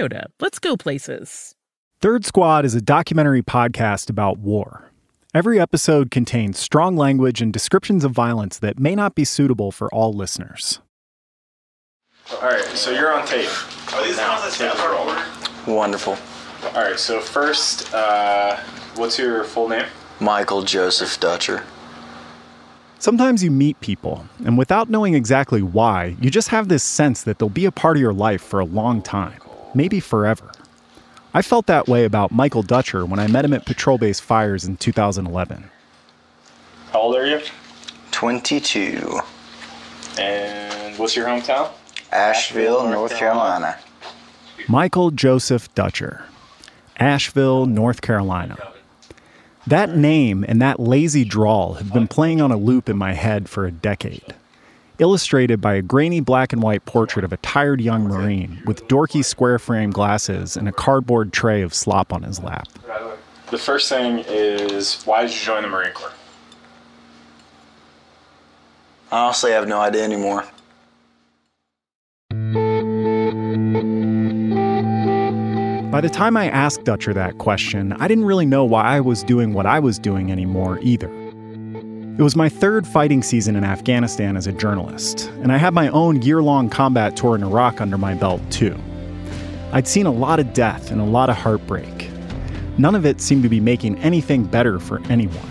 Toyota. Let's go places. Third Squad is a documentary podcast about war. Every episode contains strong language and descriptions of violence that may not be suitable for all listeners. All right, so you're on tape. Are these now, the ones that stand order? Wonderful. All right, so first, uh, what's your full name? Michael Joseph Dutcher. Sometimes you meet people, and without knowing exactly why, you just have this sense that they'll be a part of your life for a long time maybe forever. I felt that way about Michael Dutcher when I met him at Patrol Base Fires in 2011. How old are you? 22. And what's your hometown? Asheville, North Carolina. Michael Joseph Dutcher, Asheville, North Carolina. That name and that lazy drawl have been playing on a loop in my head for a decade illustrated by a grainy black and white portrait of a tired young Marine with dorky square frame glasses and a cardboard tray of slop on his lap. The first thing is why did you join the Marine Corps? Honestly, I have no idea anymore. By the time I asked Dutcher that question, I didn't really know why I was doing what I was doing anymore either. It was my third fighting season in Afghanistan as a journalist, and I had my own year long combat tour in Iraq under my belt, too. I'd seen a lot of death and a lot of heartbreak. None of it seemed to be making anything better for anyone.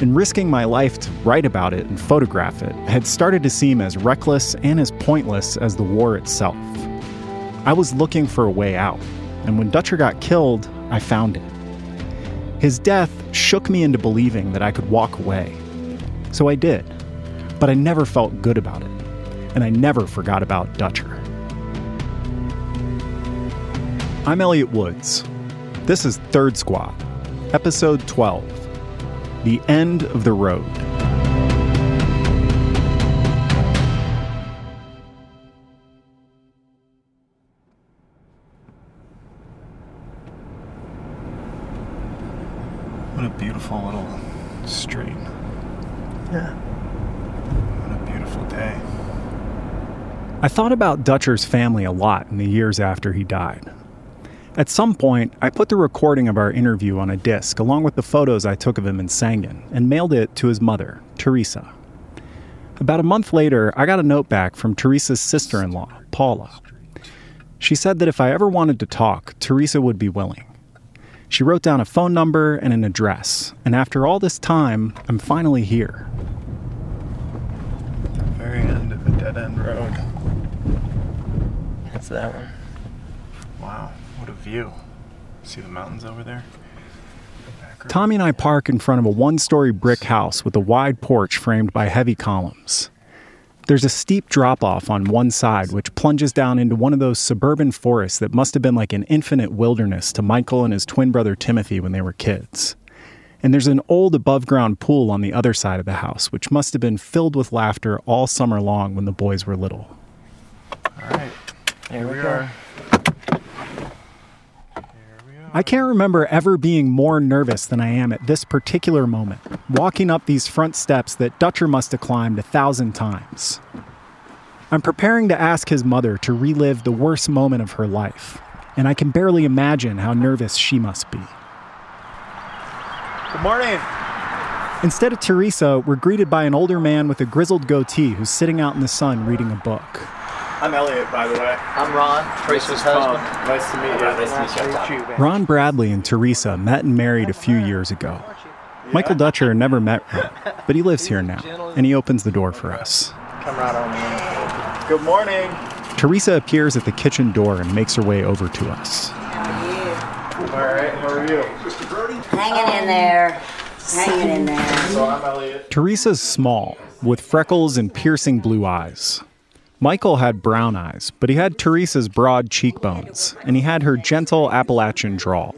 And risking my life to write about it and photograph it had started to seem as reckless and as pointless as the war itself. I was looking for a way out, and when Dutcher got killed, I found it. His death shook me into believing that I could walk away so I did. But I never felt good about it. And I never forgot about Dutcher. I'm Elliot Woods. This is Third Squad, Episode 12 The End of the Road. I thought about Dutcher's family a lot in the years after he died. At some point, I put the recording of our interview on a disc along with the photos I took of him in Sangin and mailed it to his mother, Teresa. About a month later, I got a note back from Teresa's sister in law, Paula. She said that if I ever wanted to talk, Teresa would be willing. She wrote down a phone number and an address, and after all this time, I'm finally here. Very end of a dead end road. That's that one. Wow, what a view. See the mountains over there? Tommy and I park in front of a one story brick house with a wide porch framed by heavy columns. There's a steep drop off on one side, which plunges down into one of those suburban forests that must have been like an infinite wilderness to Michael and his twin brother Timothy when they were kids. And there's an old above ground pool on the other side of the house, which must have been filled with laughter all summer long when the boys were little. All right, here we are. I can't remember ever being more nervous than I am at this particular moment, walking up these front steps that Dutcher must have climbed a thousand times. I'm preparing to ask his mother to relive the worst moment of her life, and I can barely imagine how nervous she must be. Good morning. Instead of Teresa, we're greeted by an older man with a grizzled goatee who's sitting out in the sun reading a book. I'm Elliot, by the way. I'm Ron, Teresa's husband. Nice to meet you. Nice to meet you. Ron Bradley and Teresa met and married a few years ago. Michael Dutcher never met Ron, but he lives here now, and he opens the door for us. Come right on in. Good morning. Teresa appears at the kitchen door and makes her way over to us. How are you? All right, how are you? Hanging in there. Hanging in there. So I'm Elliot. Teresa's small, with freckles and piercing blue eyes. Michael had brown eyes, but he had Teresa's broad cheekbones, and he had her gentle Appalachian drawl.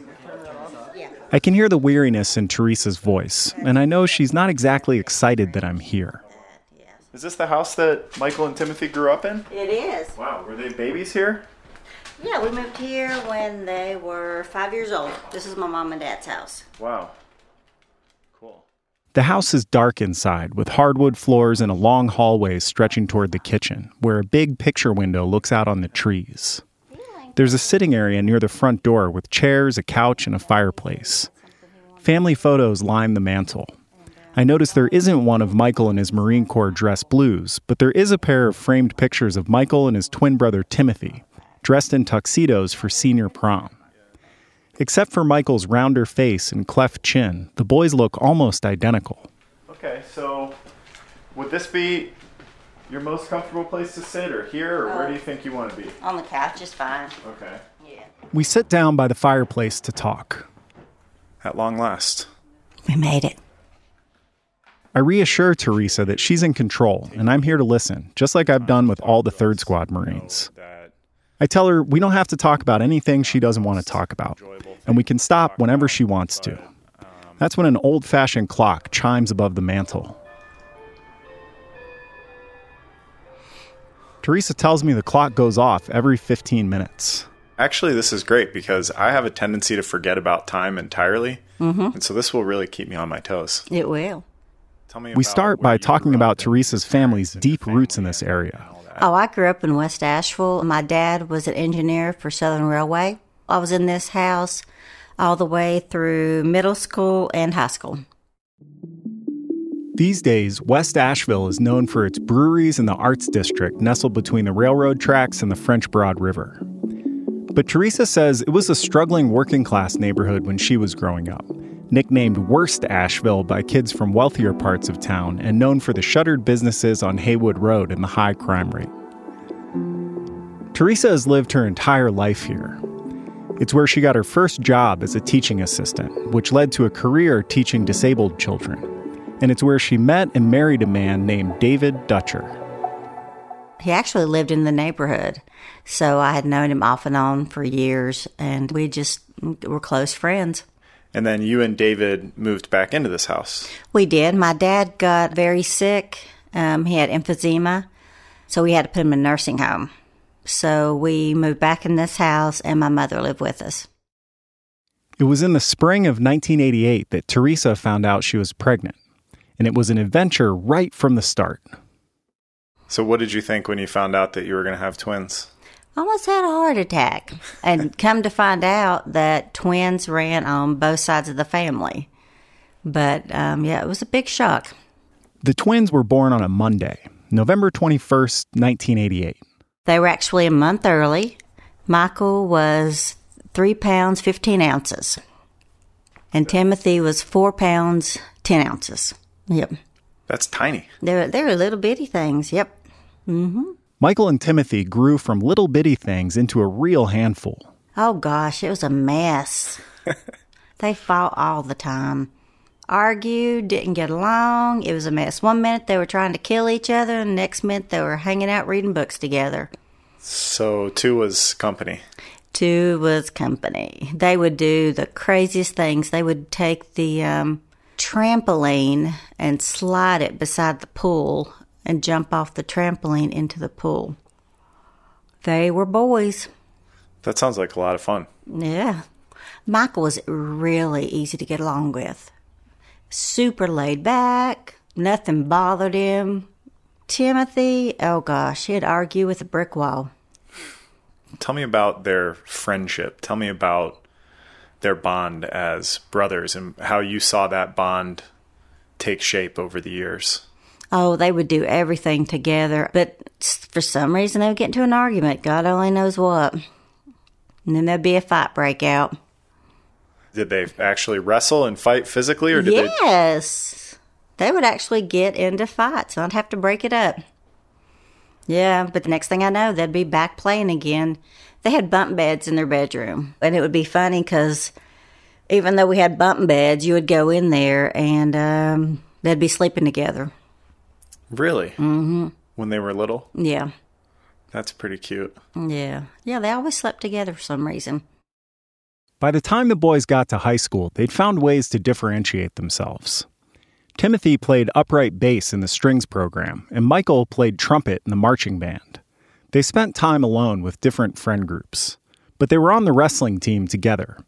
I can hear the weariness in Teresa's voice, and I know she's not exactly excited that I'm here. Is this the house that Michael and Timothy grew up in? It is. Wow, were they babies here? Yeah, we moved here when they were five years old. This is my mom and dad's house. Wow. The house is dark inside, with hardwood floors and a long hallway stretching toward the kitchen, where a big picture window looks out on the trees. There's a sitting area near the front door with chairs, a couch, and a fireplace. Family photos line the mantel. I notice there isn't one of Michael in his Marine Corps dress blues, but there is a pair of framed pictures of Michael and his twin brother Timothy, dressed in tuxedos for senior prom. Except for Michael's rounder face and cleft chin, the boys look almost identical. Okay, so would this be your most comfortable place to sit, or here, or where do you uh, think you want to be? On the couch is fine. Okay. Yeah. We sit down by the fireplace to talk. At long last. We made it. I reassure Teresa that she's in control and I'm here to listen, just like I've done with all the third squad Marines. I tell her we don't have to talk about anything she doesn't want to talk about, and we can stop whenever she wants to. That's when an old fashioned clock chimes above the mantel. Teresa tells me the clock goes off every 15 minutes. Actually, this is great because I have a tendency to forget about time entirely. Mm-hmm. And so this will really keep me on my toes. It will. Tell me We about start by talking about Teresa's family's parents and deep roots in this and area. Oh, I grew up in West Asheville. My dad was an engineer for Southern Railway. I was in this house all the way through middle school and high school. These days, West Asheville is known for its breweries and the arts district nestled between the railroad tracks and the French Broad River. But Teresa says it was a struggling working class neighborhood when she was growing up, nicknamed Worst Asheville by kids from wealthier parts of town and known for the shuttered businesses on Haywood Road and the high crime rate. Teresa has lived her entire life here. It's where she got her first job as a teaching assistant, which led to a career teaching disabled children. And it's where she met and married a man named David Dutcher. He actually lived in the neighborhood. So I had known him off and on for years, and we just were close friends. And then you and David moved back into this house. We did. My dad got very sick. Um, he had emphysema, so we had to put him in a nursing home. So we moved back in this house, and my mother lived with us. It was in the spring of 1988 that Teresa found out she was pregnant, and it was an adventure right from the start. So, what did you think when you found out that you were going to have twins? Almost had a heart attack, and come to find out that twins ran on both sides of the family. But um, yeah, it was a big shock. The twins were born on a Monday, November 21st, 1988. They were actually a month early. Michael was three pounds, 15 ounces. And Timothy was four pounds, 10 ounces. Yep. That's tiny. They're, they're little bitty things. Yep. Michael and Timothy grew from little bitty things into a real handful. Oh gosh, it was a mess. they fought all the time. Argued, didn't get along. It was a mess. One minute they were trying to kill each other, and the next minute they were hanging out reading books together. So, two was company. Two was company. They would do the craziest things. They would take the um, trampoline and slide it beside the pool and jump off the trampoline into the pool. They were boys. That sounds like a lot of fun. Yeah. Michael was really easy to get along with. Super laid back, nothing bothered him. Timothy, oh gosh, he'd argue with a brick wall. Tell me about their friendship. Tell me about their bond as brothers and how you saw that bond take shape over the years. Oh, they would do everything together, but for some reason they would get into an argument. God only knows what. And then there'd be a fight break out. Did they actually wrestle and fight physically, or did they? yes. They would actually get into fights. I'd have to break it up. Yeah, but the next thing I know, they'd be back playing again. They had bump beds in their bedroom. And it would be funny because even though we had bump beds, you would go in there and um, they'd be sleeping together. Really? Mm-hmm. When they were little? Yeah. That's pretty cute. Yeah. Yeah, they always slept together for some reason. By the time the boys got to high school, they'd found ways to differentiate themselves. Timothy played upright bass in the strings program, and Michael played trumpet in the marching band. They spent time alone with different friend groups, but they were on the wrestling team together.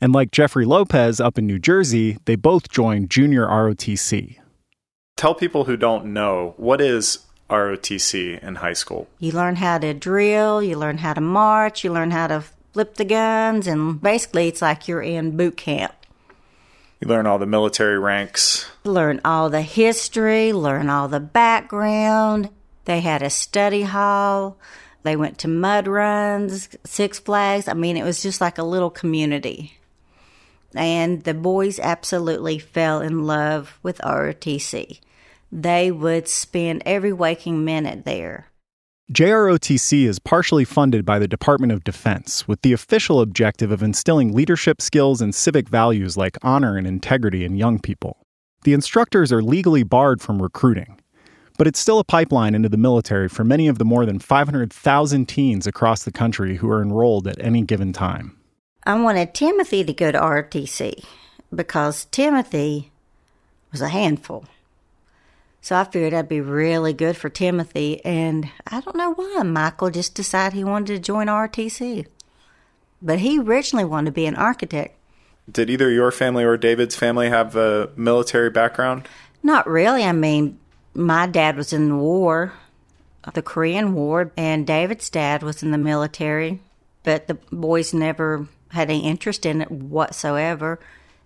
And like Jeffrey Lopez up in New Jersey, they both joined Junior ROTC. Tell people who don't know what is ROTC in high school. You learn how to drill, you learn how to march, you learn how to flip the guns, and basically it's like you're in boot camp. You learn all the military ranks. Learn all the history, learn all the background. They had a study hall. They went to mud runs, Six Flags. I mean, it was just like a little community. And the boys absolutely fell in love with ROTC. They would spend every waking minute there. JROTC is partially funded by the Department of Defense with the official objective of instilling leadership skills and civic values like honor and integrity in young people. The instructors are legally barred from recruiting, but it's still a pipeline into the military for many of the more than 500,000 teens across the country who are enrolled at any given time. I wanted Timothy to go to ROTC because Timothy was a handful. So I figured that'd be really good for Timothy. And I don't know why Michael just decided he wanted to join ROTC. But he originally wanted to be an architect. Did either your family or David's family have a military background? Not really. I mean, my dad was in the war, the Korean War, and David's dad was in the military, but the boys never had any interest in it whatsoever.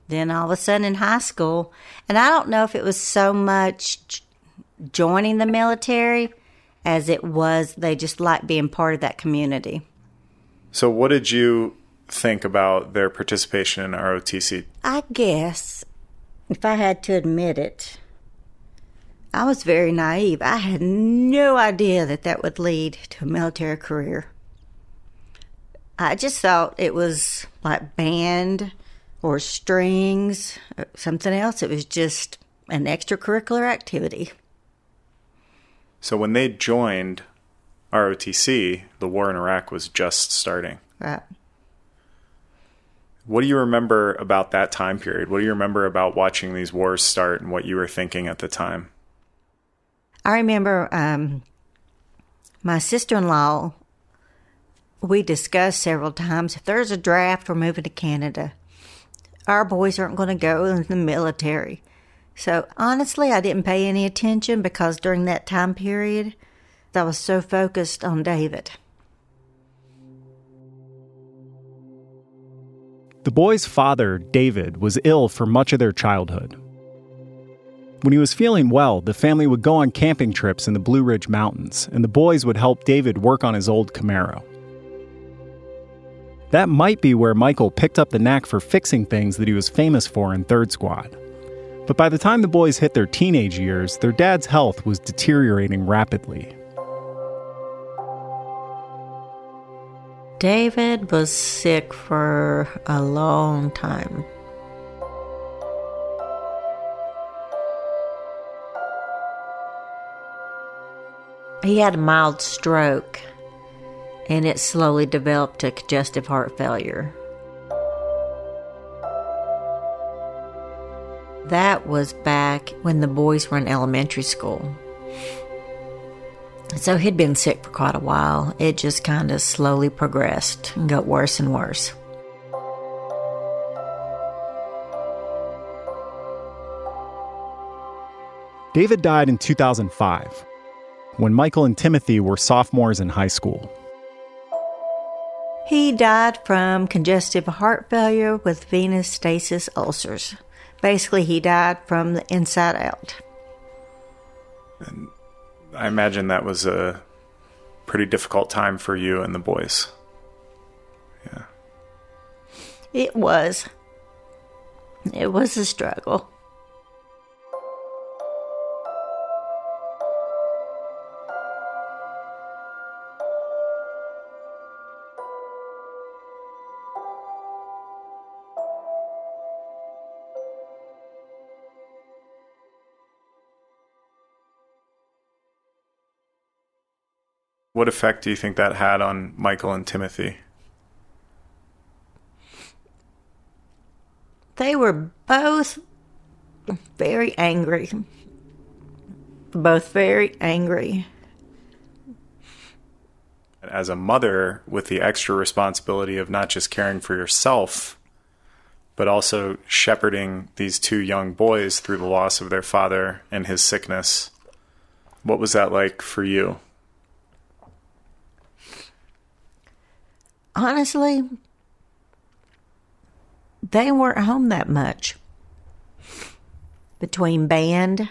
Then all of a sudden in high school, and I don't know if it was so much joining the military as it was they just liked being part of that community. So, what did you think about their participation in ROTC? I guess, if I had to admit it, I was very naive. I had no idea that that would lead to a military career. I just thought it was like band or strings, or something else. It was just an extracurricular activity. So when they joined ROTC, the war in Iraq was just starting. Right. What do you remember about that time period? What do you remember about watching these wars start and what you were thinking at the time? I remember um, my sister in law, we discussed several times if there's a draft, we're moving to Canada. Our boys aren't going to go in the military. So honestly, I didn't pay any attention because during that time period, I was so focused on David. The boys' father, David, was ill for much of their childhood. When he was feeling well, the family would go on camping trips in the Blue Ridge Mountains, and the boys would help David work on his old Camaro. That might be where Michael picked up the knack for fixing things that he was famous for in Third Squad. But by the time the boys hit their teenage years, their dad's health was deteriorating rapidly. David was sick for a long time. He had a mild stroke, and it slowly developed to congestive heart failure. That was back when the boys were in elementary school. So he'd been sick for quite a while. It just kind of slowly progressed and got worse and worse. David died in 2005 when Michael and Timothy were sophomores in high school. He died from congestive heart failure with venous stasis ulcers. Basically, he died from the inside out. And I imagine that was a pretty difficult time for you and the boys. Yeah. It was. It was a struggle. What effect do you think that had on Michael and Timothy? They were both very angry. Both very angry. As a mother, with the extra responsibility of not just caring for yourself, but also shepherding these two young boys through the loss of their father and his sickness, what was that like for you? Honestly, they weren't home that much. Between band,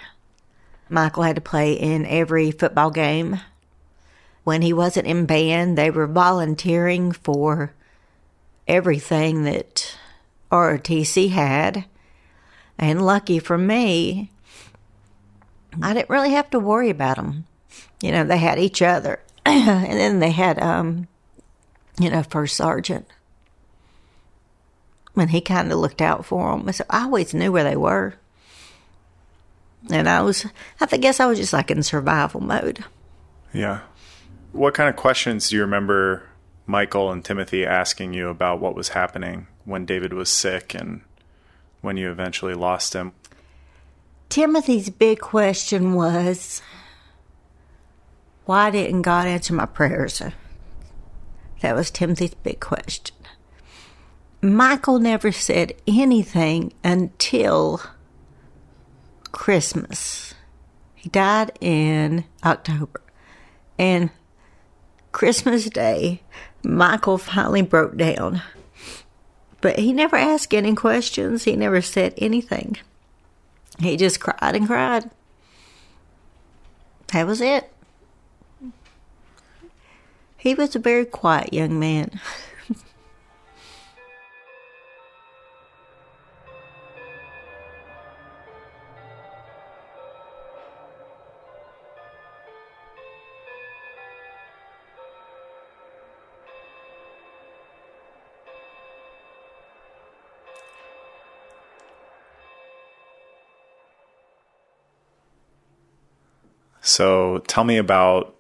Michael had to play in every football game. When he wasn't in band, they were volunteering for everything that ROTC had. And lucky for me, I didn't really have to worry about them. You know, they had each other. and then they had, um, you know, First Sergeant. And he kind of looked out for them. So I always knew where they were. And I was, I guess I was just like in survival mode. Yeah. What kind of questions do you remember Michael and Timothy asking you about what was happening when David was sick and when you eventually lost him? Timothy's big question was why didn't God answer my prayers? That was Timothy's big question. Michael never said anything until Christmas. He died in October. And Christmas Day, Michael finally broke down. But he never asked any questions. He never said anything. He just cried and cried. That was it. He was a very quiet young man. So tell me about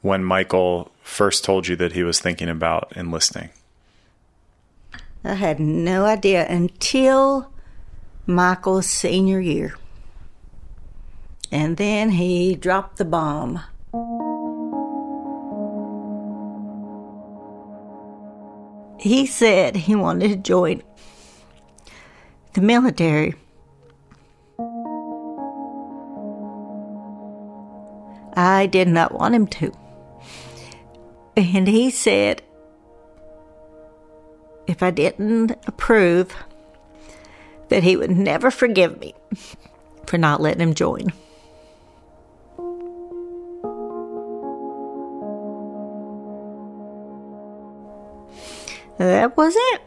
when Michael first told you that he was thinking about enlisting. I had no idea until Michael's senior year. And then he dropped the bomb. He said he wanted to join the military. I did not want him to. And he said if I didn't approve, that he would never forgive me for not letting him join. That was it.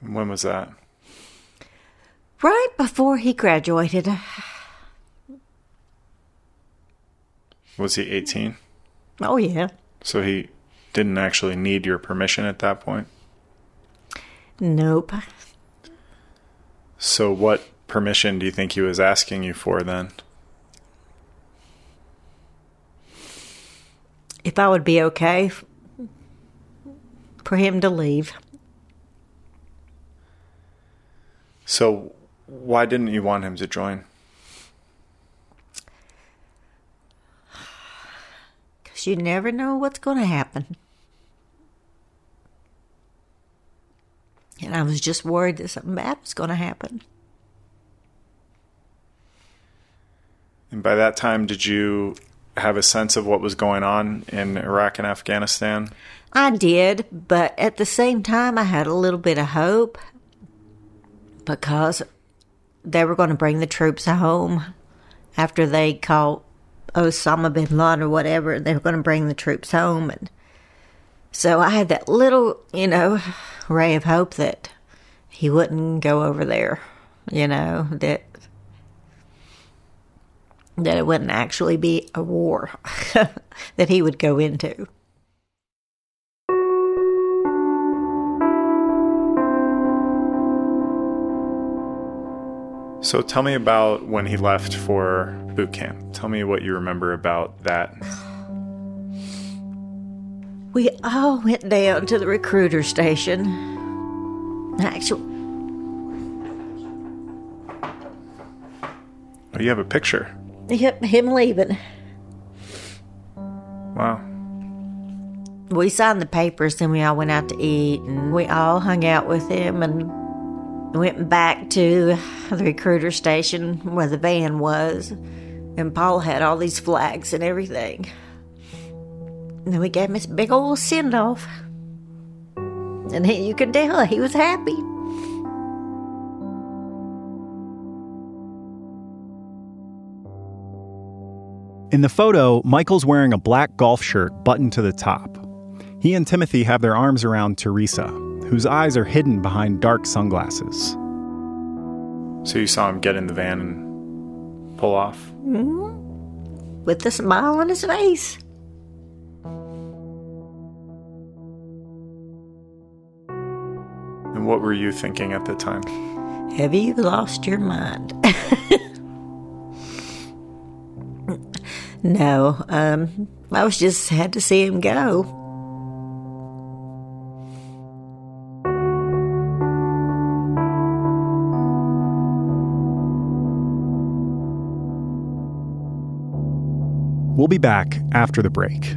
When was that? Right before he graduated. Was he 18? Oh, yeah. So he didn't actually need your permission at that point? Nope. So what permission do you think he was asking you for then? If I would be okay for him to leave. So why didn't you want him to join? Because you never know what's going to happen. And I was just worried that something bad was going to happen. And by that time, did you have a sense of what was going on in Iraq and Afghanistan? I did, but at the same time, I had a little bit of hope because they were going to bring the troops home after they caught Osama bin Laden or whatever. They were going to bring the troops home. And so I had that little, you know, ray of hope that he wouldn't go over there, you know, that that it wouldn't actually be a war that he would go into. So tell me about when he left for boot camp. Tell me what you remember about that. We all went down to the recruiter station. Actually, Oh, you have a picture. yep, him leaving. Wow. We signed the papers, then we all went out to eat, and we all hung out with him and went back to the recruiter station where the van was. And Paul had all these flags and everything. And then we gave him this big old send off. And he, you could tell he was happy. In the photo, Michael's wearing a black golf shirt buttoned to the top. He and Timothy have their arms around Teresa, whose eyes are hidden behind dark sunglasses. So you saw him get in the van and pull off? with a smile on his face. And what were you thinking at the time? Have you lost your mind? no, um, I was just sad to see him go. We'll be back after the break.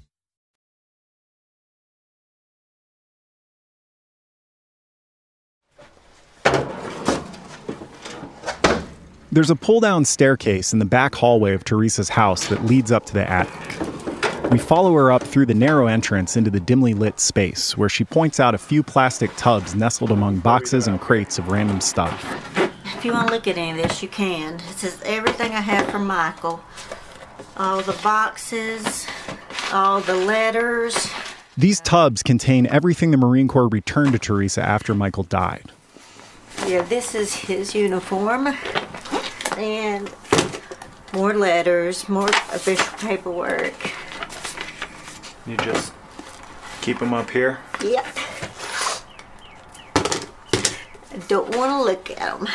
There's a pull down staircase in the back hallway of Teresa's house that leads up to the attic. We follow her up through the narrow entrance into the dimly lit space, where she points out a few plastic tubs nestled among boxes and crates of random stuff. If you want to look at any of this, you can. This is everything I have from Michael. All the boxes, all the letters. These tubs contain everything the Marine Corps returned to Teresa after Michael died. Yeah, this is his uniform. And more letters, more official paperwork. You just keep them up here. Yep. I don't want to look at them.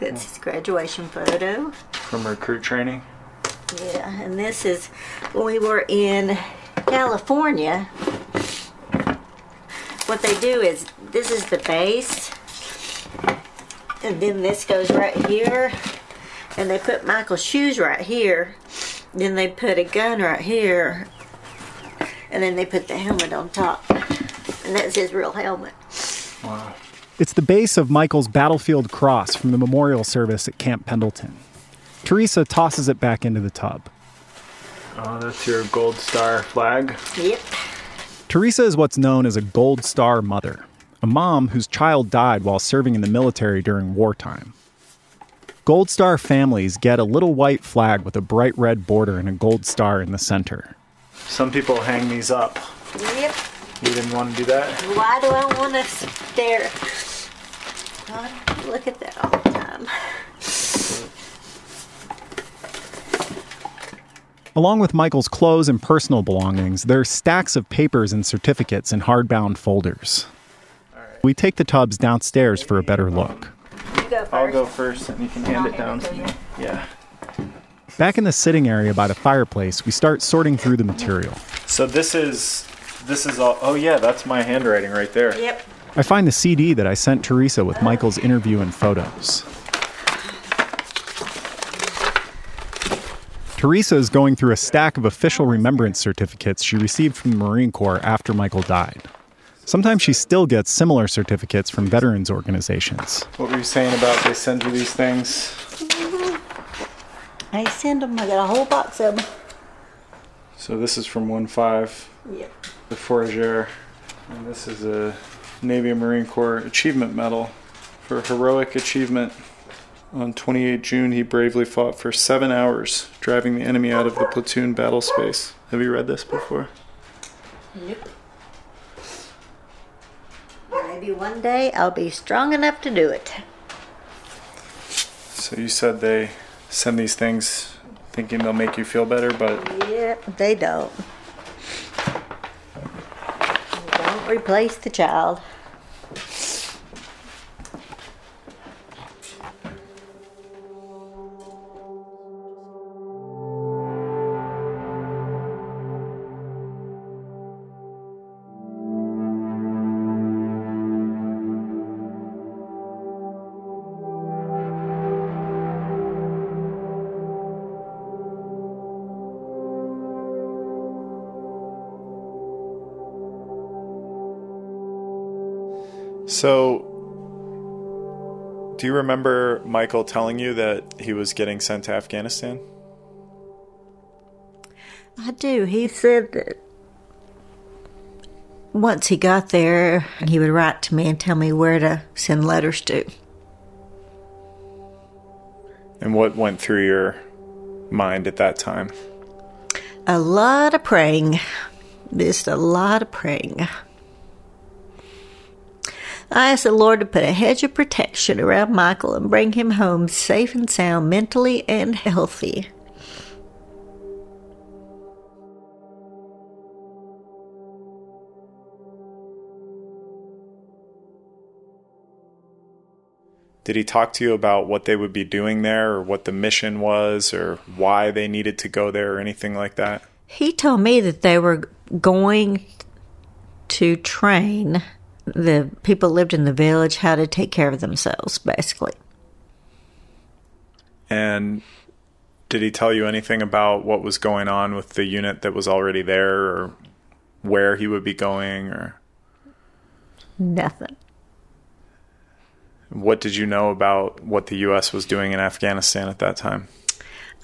That's his graduation photo. From recruit training. Yeah, and this is when we were in California, what they do is this is the base, and then this goes right here, and they put Michael's shoes right here. Then they put a gun right here, and then they put the helmet on top, and that's his real helmet. Wow. It's the base of Michael's battlefield cross from the memorial service at Camp Pendleton. Teresa tosses it back into the tub. Oh, that's your gold star flag. Yep. Teresa is what's known as a Gold Star mother, a mom whose child died while serving in the military during wartime. Gold Star families get a little white flag with a bright red border and a gold star in the center. Some people hang these up. Yep. You didn't want to do that? Why do I want to stare? God, look at that all the time. Along with Michael's clothes and personal belongings, there are stacks of papers and certificates in hardbound folders. We take the tubs downstairs for a better look. Go I'll go first and you can hand it down to me. Yeah. Back in the sitting area by the fireplace, we start sorting through the material. So this is this is all oh yeah, that's my handwriting right there. Yep. I find the CD that I sent Teresa with Michael's interview and photos. Teresa is going through a stack of official remembrance certificates she received from the Marine Corps after Michael died. Sometimes she still gets similar certificates from veterans organizations. What were you saying about they send you these things? Mm-hmm. I send them. I got a whole box of them. So this is from 1-5, Yep. the Forager. And this is a Navy and Marine Corps Achievement Medal for heroic achievement. On 28 June, he bravely fought for seven hours, driving the enemy out of the platoon battle space. Have you read this before? Nope. Maybe one day I'll be strong enough to do it. So you said they send these things thinking they'll make you feel better, but Yep, they don't. Don't replace the child. So, do you remember Michael telling you that he was getting sent to Afghanistan? I do. He said that once he got there, he would write to me and tell me where to send letters to. And what went through your mind at that time? A lot of praying. Just a lot of praying. I asked the Lord to put a hedge of protection around Michael and bring him home safe and sound, mentally and healthy. Did he talk to you about what they would be doing there or what the mission was or why they needed to go there or anything like that? He told me that they were going to train the people lived in the village how to take care of themselves, basically. And did he tell you anything about what was going on with the unit that was already there or where he would be going or Nothing. what did you know about what the US was doing in Afghanistan at that time?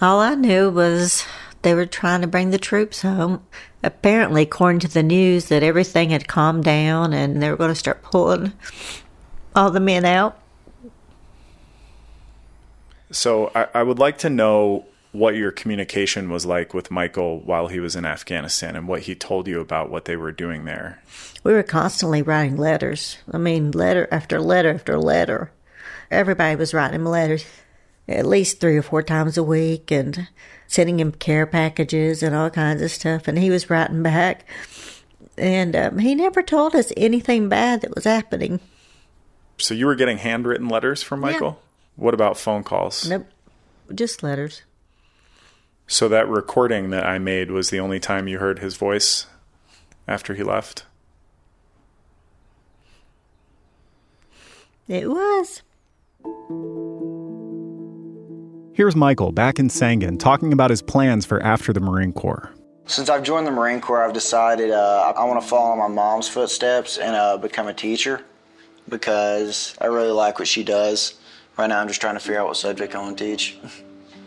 All I knew was they were trying to bring the troops home. Apparently, according to the news, that everything had calmed down and they were going to start pulling all the men out. So I, I would like to know what your communication was like with Michael while he was in Afghanistan and what he told you about what they were doing there. We were constantly writing letters. I mean, letter after letter after letter. Everybody was writing him letters at least three or four times a week and sending him care packages and all kinds of stuff. And he was writing back. And um, he never told us anything bad that was happening. So you were getting handwritten letters from Yeah. Michael? What about phone calls? Nope, just letters. So that recording that I made was the only time you heard his voice after he left? It was. Here's Michael back in Sangin talking about his plans for after the Marine Corps. Since I've joined the Marine Corps, I've decided uh, I want to follow my mom's footsteps and uh, become a teacher because I really like what she does. Right now, I'm just trying to figure out what subject I want to teach.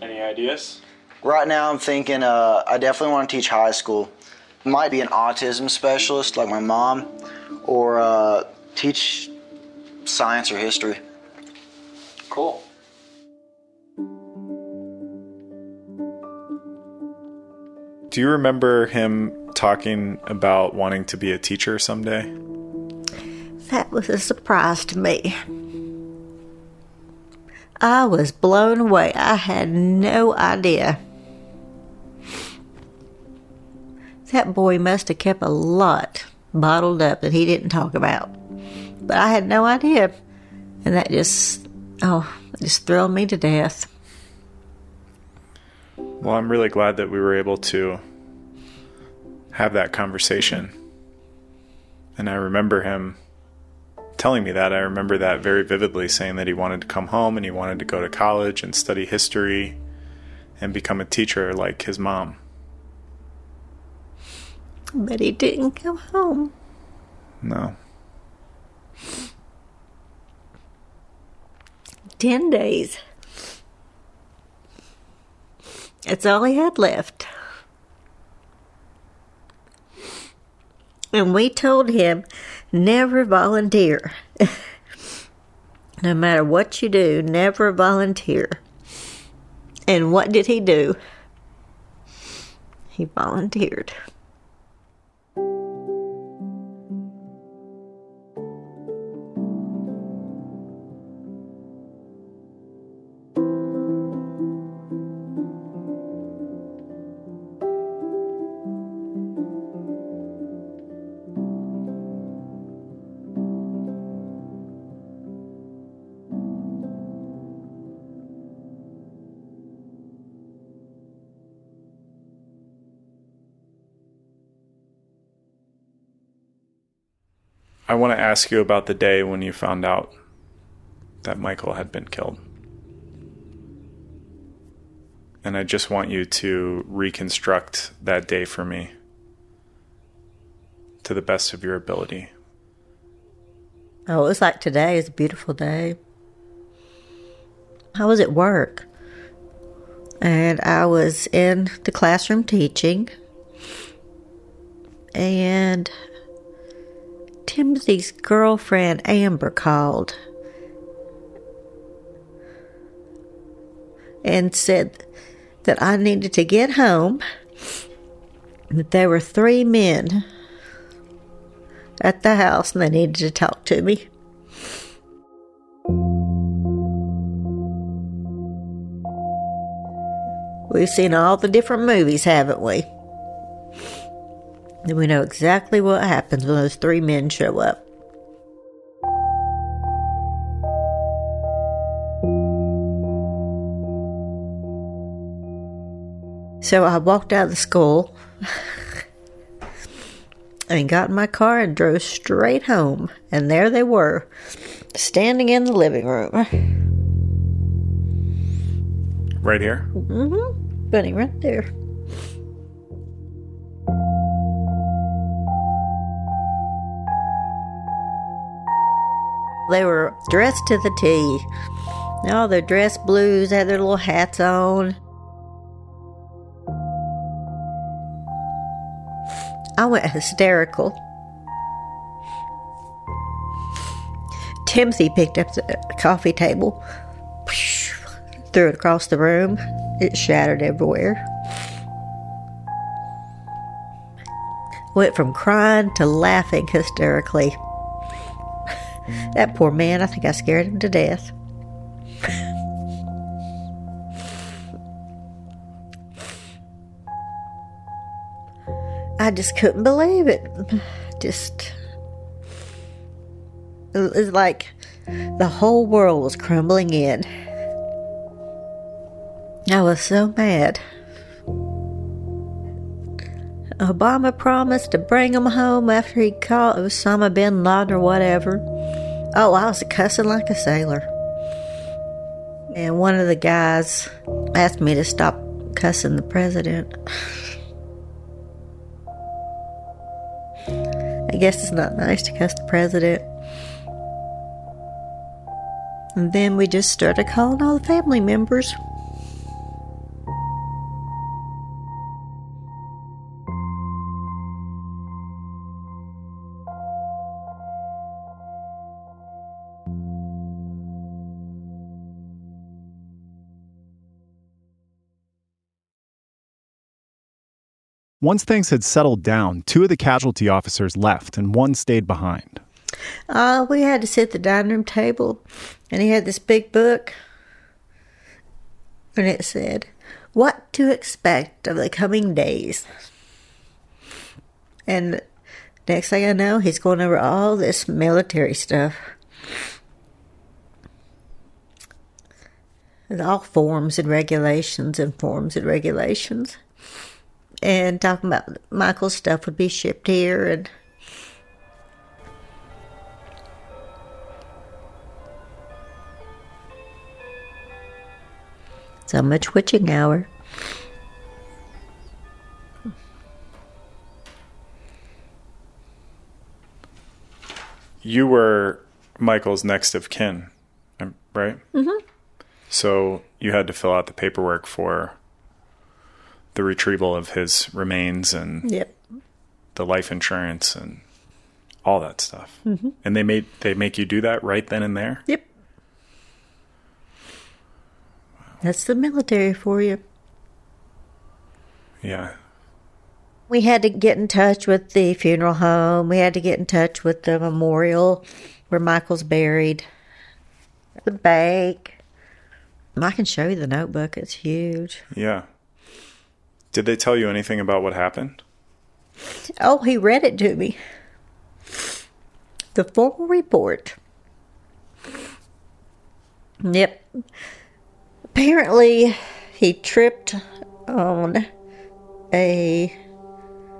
Any ideas? Right now, I'm thinking uh, I definitely want to teach high school. Might be an autism specialist like my mom, or uh, teach science or history. Cool. Do you remember him talking about wanting to be a teacher someday? That was a surprise to me. I was blown away. I had no idea. That boy must have kept a lot bottled up that he didn't talk about. But I had no idea. And that just, oh, it just thrilled me to death. Well, I'm really glad that we were able to have that conversation. And I remember him telling me that. I remember that very vividly, saying that he wanted to come home and he wanted to go to college and study history and become a teacher like his mom. But he didn't come home. No. Ten days. That's all he had left. And we told him never volunteer. no matter what you do, never volunteer. And what did he do? He volunteered. Ask you about the day when you found out that Michael had been killed. And I just want you to reconstruct that day for me to the best of your ability. Oh, it was like today is a beautiful day. I was at work and I was in the classroom teaching, and Timothy's girlfriend Amber called and said that I needed to get home, that there were three men at the house and they needed to talk to me. We've seen all the different movies, haven't we? And we know exactly what happens when those three men show up. So I walked out of the school and got in my car and drove straight home. And there they were, standing in the living room. Right here? Mm-hmm. Bunny right there. They were dressed to the T. All their dress blues, had their little hats on. I went hysterical. Timothy picked up the coffee table, threw it across the room. It shattered everywhere. Went from crying to laughing hysterically. That poor man, I think I scared him to death. I just couldn't believe it. Just. It was like the whole world was crumbling in. I was so mad. Obama promised to bring him home after he caught Osama bin Laden or whatever. Oh, I was cussing like a sailor. And one of the guys asked me to stop cussing the president. I guess it's not nice to cuss the president. And then we just started calling all the family members. Once things had settled down, two of the casualty officers left and one stayed behind. Uh, we had to sit at the dining room table, and he had this big book, and it said, What to expect of the coming days. And next thing I know, he's going over all this military stuff. It's all forms and regulations and forms and regulations. And talking about Michael's stuff would be shipped here and So much witching hour. You were Michael's next of kin, right? Mm-hmm. So you had to fill out the paperwork for the retrieval of his remains and Yep. the life insurance and all that stuff. Mhm. And they made they make you do that right then and there. Yep. That's the military for you. Yeah. We had to get in touch with the funeral home. We had to get in touch with the memorial where Michael's buried. The bank. I can show you the notebook. It's huge. Yeah. Did they tell you anything about what happened? Oh, he read it to me. The formal report. Yep. Apparently, he tripped on a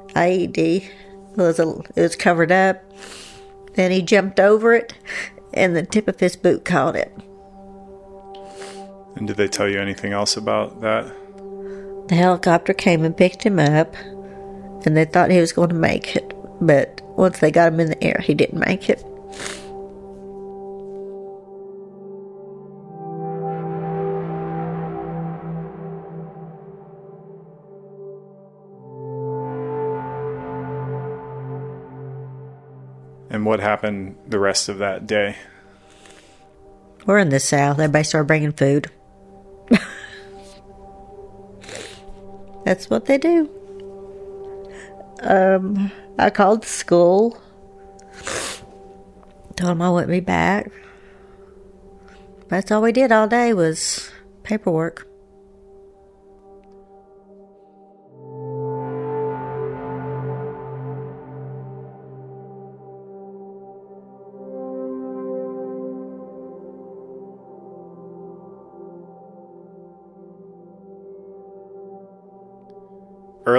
IED. It was, a, it was covered up. Then he jumped over it, and the tip of his boot caught it. And did they tell you anything else about that? The helicopter came and picked him up, and they thought he was going to make it. But once they got him in the air, he didn't make it. And what happened the rest of that day? We're in the South. Everybody started bringing food. That's what they do. Um, I called the school. Told them I wouldn't be back. That's all we did all day was paperwork.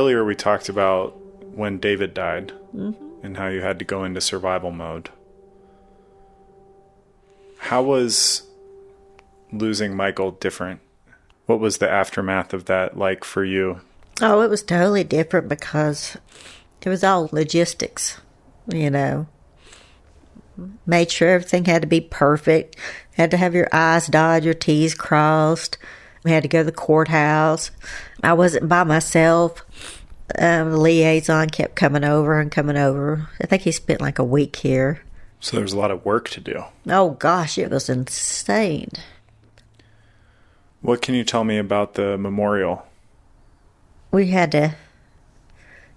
Earlier, we talked about when David died Mhm. and how you had to go into survival mode. How was losing Michael different? What was the aftermath of that like for you? Oh, it was totally different because it was all logistics, you know. Made sure everything had to be perfect. Had to have your I's dotted, your T's crossed. We had to go to the courthouse. I wasn't by myself. Um, the liaison kept coming over and coming over. I think he spent like a week here. So there was a lot of work to do. Oh gosh, it was insane. What can you tell me about the memorial? we had to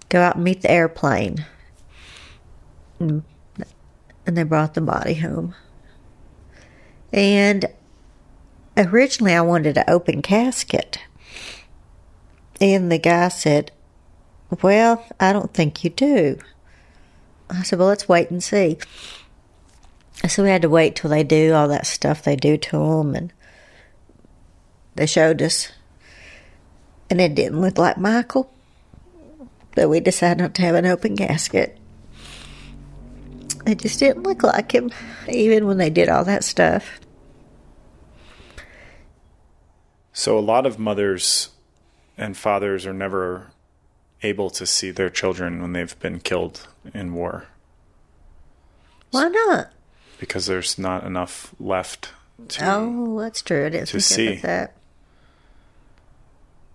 go out and meet the airplane. And and they brought the body home. And originally I wanted an open casket. And the guy said, Well, I don't think you do. I said, Well, let's wait and see. So we had to wait till they do all that stuff they do to them. And they showed us and it didn't look like Michael. But we decided not to have an open casket. It just didn't look like him, even when they did all that stuff. So a lot of mothers and fathers are never able to see their children when they've been killed in war Why not? because there's not enough left to oh, that's true. I didn't to see. that.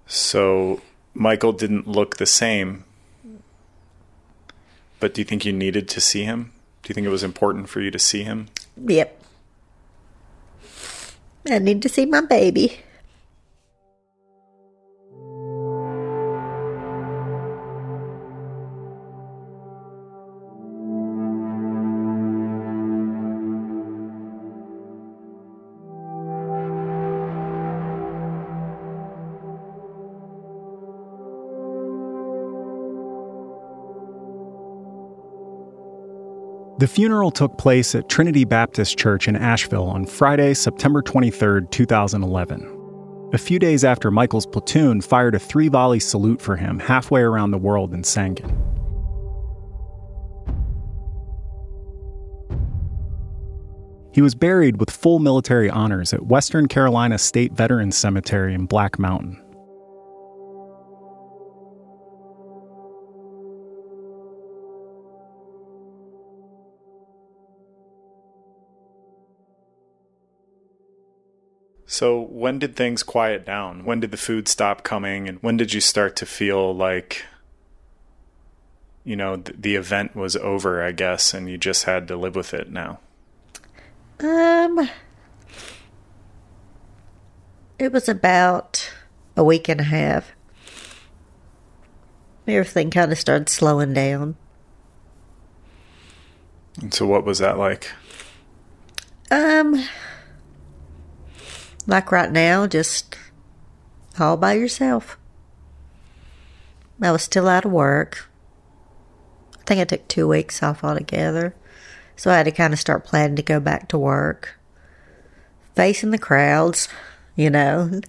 So Michael didn't look the same. But do you think you needed to see him? Do you think it was important for you to see him? Yep. I need to see my baby. The funeral took place at Trinity Baptist Church in Asheville on Friday, September 23, 2011. A few days after Michael's platoon fired a three volley salute for him halfway around the world in Sangin. He was buried with full military honors at Western Carolina State Veterans Cemetery in Black Mountain. So when did things quiet down? When did the food stop coming and when did you start to feel like you know th- the event was over, I guess, and you just had to live with it now? Um, it was about a week and a half. Everything kind of started slowing down. And so what was that like? Um, like right now, just all by yourself. I was still out of work. I think I took two weeks off altogether. So I had to kind of start planning to go back to work. Facing the crowds, you know,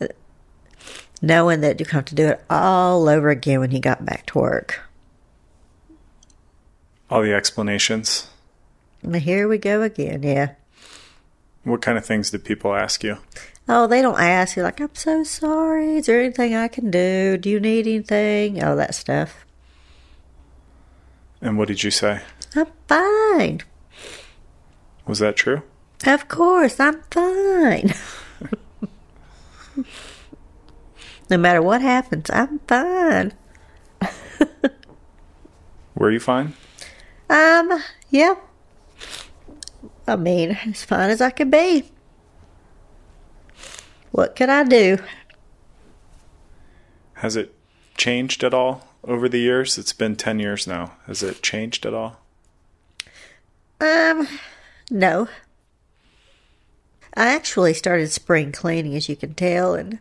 knowing that you have to do it all over again when you got back to work. All the explanations. And here we go again, yeah. What kind of things did people ask you? Oh, they don't ask you like, I'm so sorry. Is there anything I can do? Do you need anything? All that stuff. And what did you say? I'm fine. Was that true? Of course, I'm fine. no matter what happens, I'm fine. Were you fine? Um, yeah. I mean, as fine as I could be. What could I do? Has it changed at all over the years? It's been 10 years now. Has it changed at all? Um, no. I actually started spring cleaning, as you can tell, and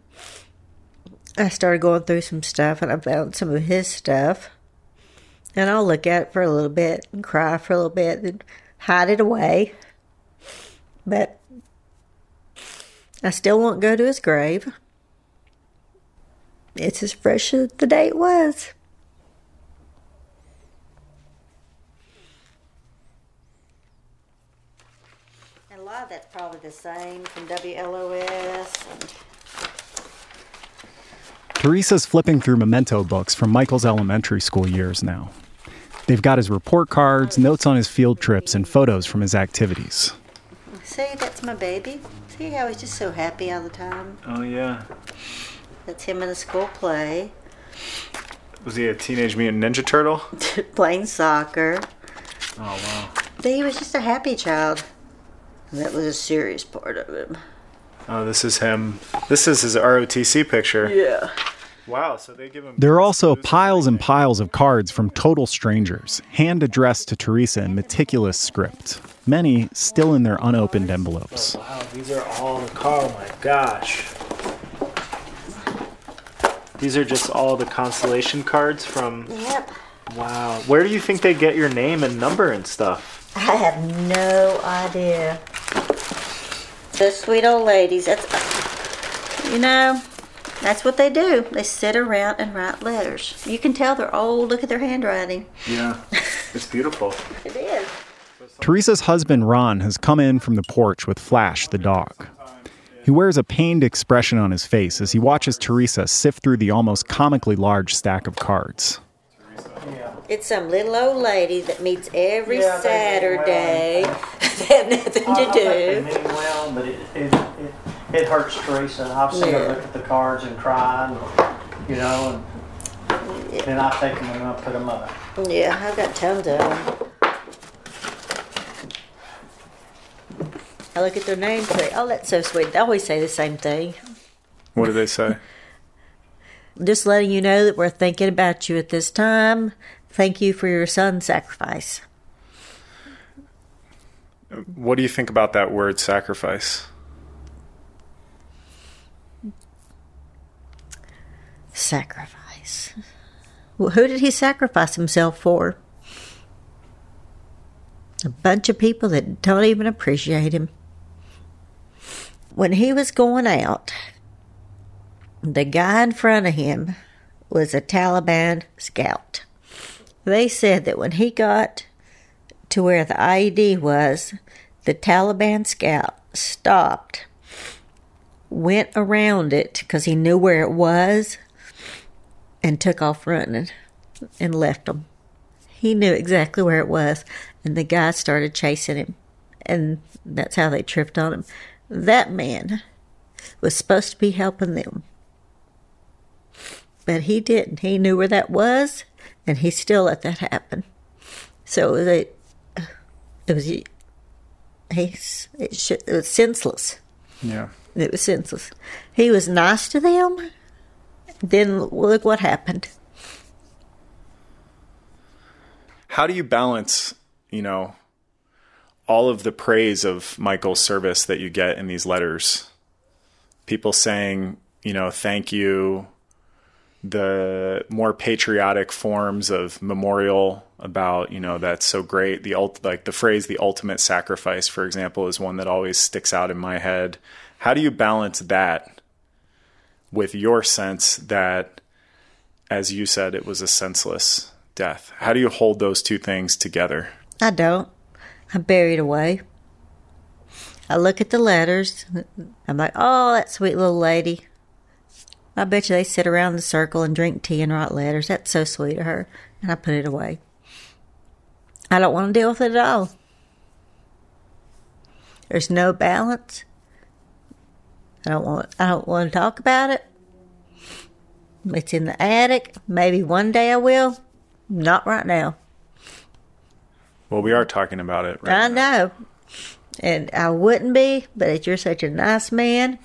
I started going through some stuff, and I found some of his stuff. And I'll look at it for a little bit and cry for a little bit and hide it away. But I still won't go to his grave. It's as fresh as the day it was. And a lot of that's probably the same from WLOS. And Teresa's flipping through memento books from Michael's elementary school years now. They've got his report cards, notes on his field trips, and photos from his activities. See, that's my baby. See how he's just so happy all the time. Oh, yeah. That's him in a school play, Was he a Teenage Mutant Ninja Turtle? playing soccer. Oh, wow. But He was just a happy child. That was a serious part of him. Oh, this is him. This is his ROTC picture. Yeah. Wow, so they give him. There are also piles and piles of cards from total strangers, hand addressed to Teresa in meticulous script, many still in their unopened envelopes. Wow, these are all the car. Oh my gosh. These are just all the constellation cards from. Yep. Wow. Where do you think they get your name and number and stuff? I have no idea. The sweet old ladies. That's, you know, That's what they do. They sit around and write letters. You can tell they're old. Look at their handwriting. Yeah, it's beautiful. It is. Teresa's husband, Ron, has come in from the porch with Flash, the dog. He wears a pained expression on his face as he watches Teresa sift through the almost comically large stack of cards. It's some little old lady that meets every Yeah, they- Saturday. they have nothing I to don't think they do. mean well, but it, it, it, it hurts Teresa. I've seen Yeah. her look at the cards and cry, and, you know, and then I take them and I put them up. Yeah, I've got tons of them. I look at their names and say, oh, that's so sweet. They always say the same thing. What do they say? Just letting you know that we're thinking about you at this time. Thank you for your son's sacrifice. What do you think about that word sacrifice? Sacrifice. Well, who did he sacrifice himself for? A bunch of people that don't even appreciate him. When he was going out, the guy in front of him was a Taliban scout. They said that when he got to where the IED was, the Taliban scout stopped, went around it because he knew where it was, and took off running and left him. He knew exactly where it was, and the guy started chasing him, and that's how they tripped on him. That man was supposed to be helping them, but he didn't. He knew where that was, and he still let that happen. So it was a, it was he, it, should, it was senseless. Yeah. It was senseless. He was nice to them. Then look what happened. How do you balance, you know, all of the praise of Michael's service that you get in these letters? People saying, you know, thank you, the more patriotic forms of memorial about, you know, that's so great. The ult- like the phrase the ultimate sacrifice, for example, is one that always sticks out in my head. How do you balance that with your sense that as you said it was a senseless death? How do you hold those two things together? I don't. I bury it away. I look at the letters. I'm like, oh, that sweet little lady. I bet you they sit around the circle and drink tea and write letters. That's so sweet of her. And I put it away. I don't want to deal with it at all. There's no balance. I don't want. I don't want to talk about it. It's in the attic. Maybe one day I will. Not right now. Well, we are talking about it right I know. And I wouldn't be, but you're such a nice man.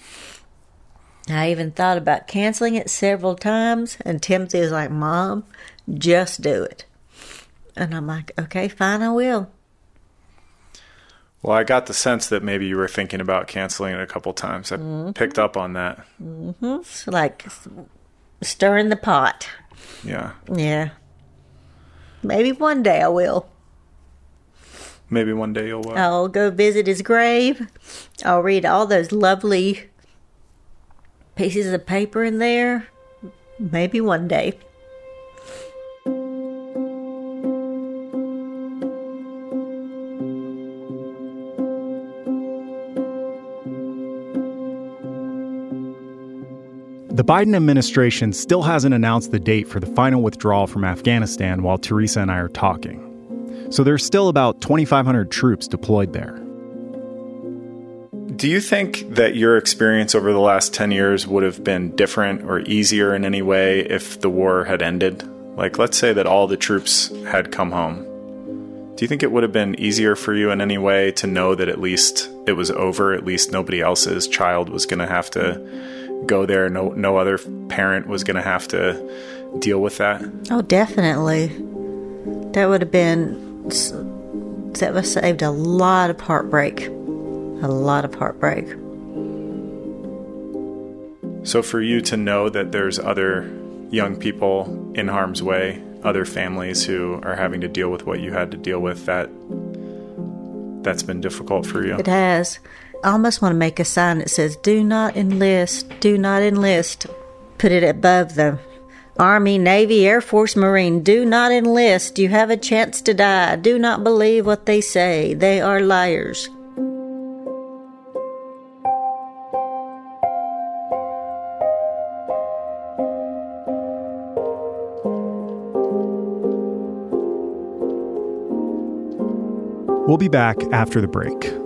I even thought about canceling it several times, and Timothy was like, Mom, just do it. And I'm like, okay, fine, I will. Well, I got the sense that maybe you were thinking about canceling it a couple times. I Mhm. picked up on that. hmm It's like stirring the pot. Yeah. Yeah. Maybe one day I will. Maybe one day you'll. Uh, I'll go visit his grave. I'll read all those lovely pieces of paper in there. Maybe one day. The Biden administration still hasn't announced the date for the final withdrawal from Afghanistan while Teresa and I are talking. So there's still about 2,500 troops deployed there. Do you think that your experience over the last 10 years would have been different or easier in any way if the war had ended? Like, let's say that all the troops had come home. Do you think it would have been easier for you in any way to know that at least it was over? At least nobody else's child was going to have to go there. No, no other parent was going to have to deal with that. Oh, definitely. That would have been. That would have saved a lot of heartbreak. A lot of heartbreak. So for you to know that there's other young people in harm's way, other families who are having to deal with what you had to deal with, that that's been difficult for you. It has. I almost want to make a sign that says, Do not enlist, do not enlist. put it above the Army, Navy, Air Force, Marine. Do not enlist. You have a chance to die. Do not believe what they say. They are liars. We'll be back after the break.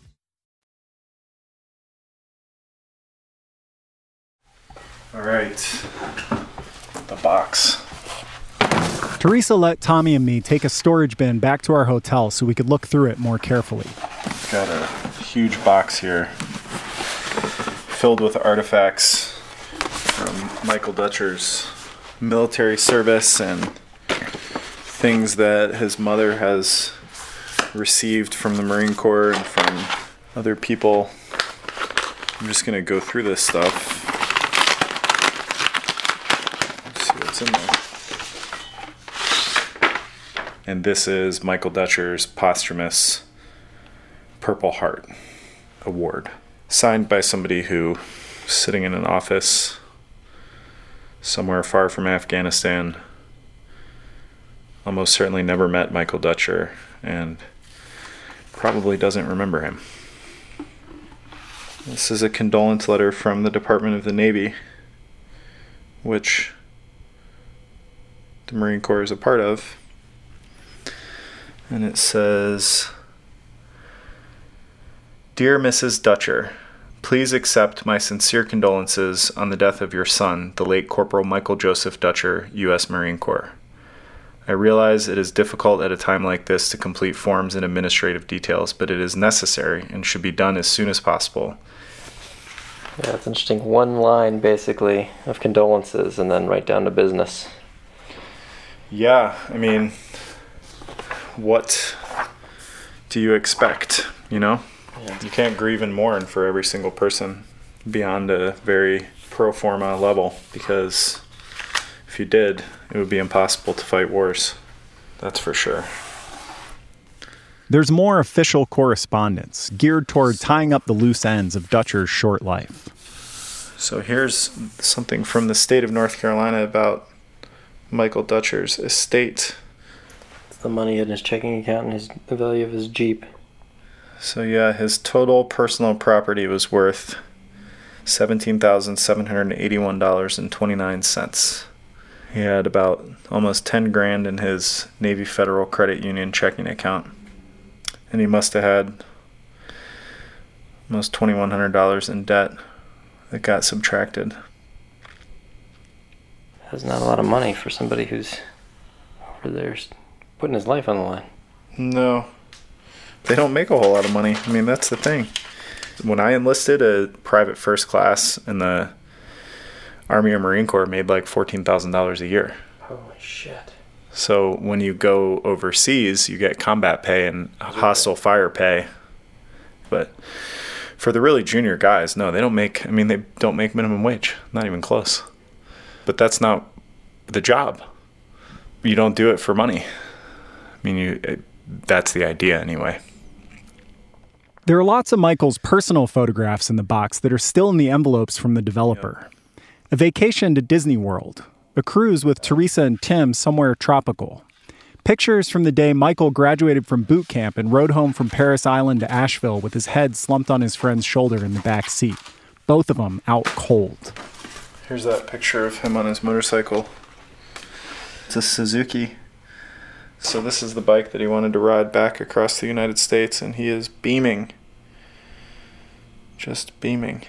All right. The box. Teresa let Tommy and me take a storage bin back to our hotel so we could look through it more carefully. Got a huge box here filled with artifacts from Michael Dutcher's military service and things that his mother has received from the Marine Corps and from other people. I'm just going to go through this stuff. see in there. And this is Michael Dutcher's posthumous Purple Heart Award, signed by somebody who, sitting in an office somewhere far from Afghanistan, almost certainly never met Michael Dutcher and probably doesn't remember him. This is a condolence letter from the Department of the Navy, which the Marine Corps is a part of. And it says Dear Mrs. Dutcher, please accept my sincere condolences on the death of your son, the late Corporal Michael Joseph Dutcher, U.S. Marine Corps. I realize it is difficult at a time like this to complete forms and administrative details, but it is necessary and should be done as soon as possible. Yeah, it's interesting. One line basically of condolences and then right down to business. Yeah, I mean, what do you expect? You know, Yeah. you can't grieve and mourn for every single person beyond a very pro forma level because if you did, it would be impossible to fight wars. That's for sure. There's more official correspondence geared toward tying up the loose ends of Dutcher's short life. So here's something from the state of North Carolina about Michael Dutcher's estate. It's the money in his checking account and his the value of his Jeep. So yeah, his total personal property was worth seventeen thousand seven hundred eighty-one dollars and twenty-nine cents. He had about almost ten grand in his Navy Federal Credit Union checking account, and he must have had almost twenty-one hundred dollars in debt that got subtracted. That's not a lot of money for somebody who's over there putting his life on the line. No. They don't make a whole lot of money. I mean, that's the thing. When I enlisted a private first class in the Army or Marine Corps made like $14,000 a year. Holy shit. So when you go overseas, you get combat pay and hostile fire pay. But for the really junior guys, no, they don't make I mean they don't make minimum wage. Not even close. But that's not the job. You don't do it for money. I mean you it, that's the idea anyway. There are lots of Michael's personal photographs in the box that are still in the envelopes from the developer. A vacation to Disney World, a cruise with Teresa and Tim somewhere tropical. Pictures from the day Michael graduated from boot camp and rode home from Parris Island to Asheville with his head slumped on his friend's shoulder in the back seat. Both of them out cold. Here's that picture of him on his motorcycle. It's a Suzuki. So, this is the bike that he wanted to ride back across the United States, and he is beaming. Just beaming.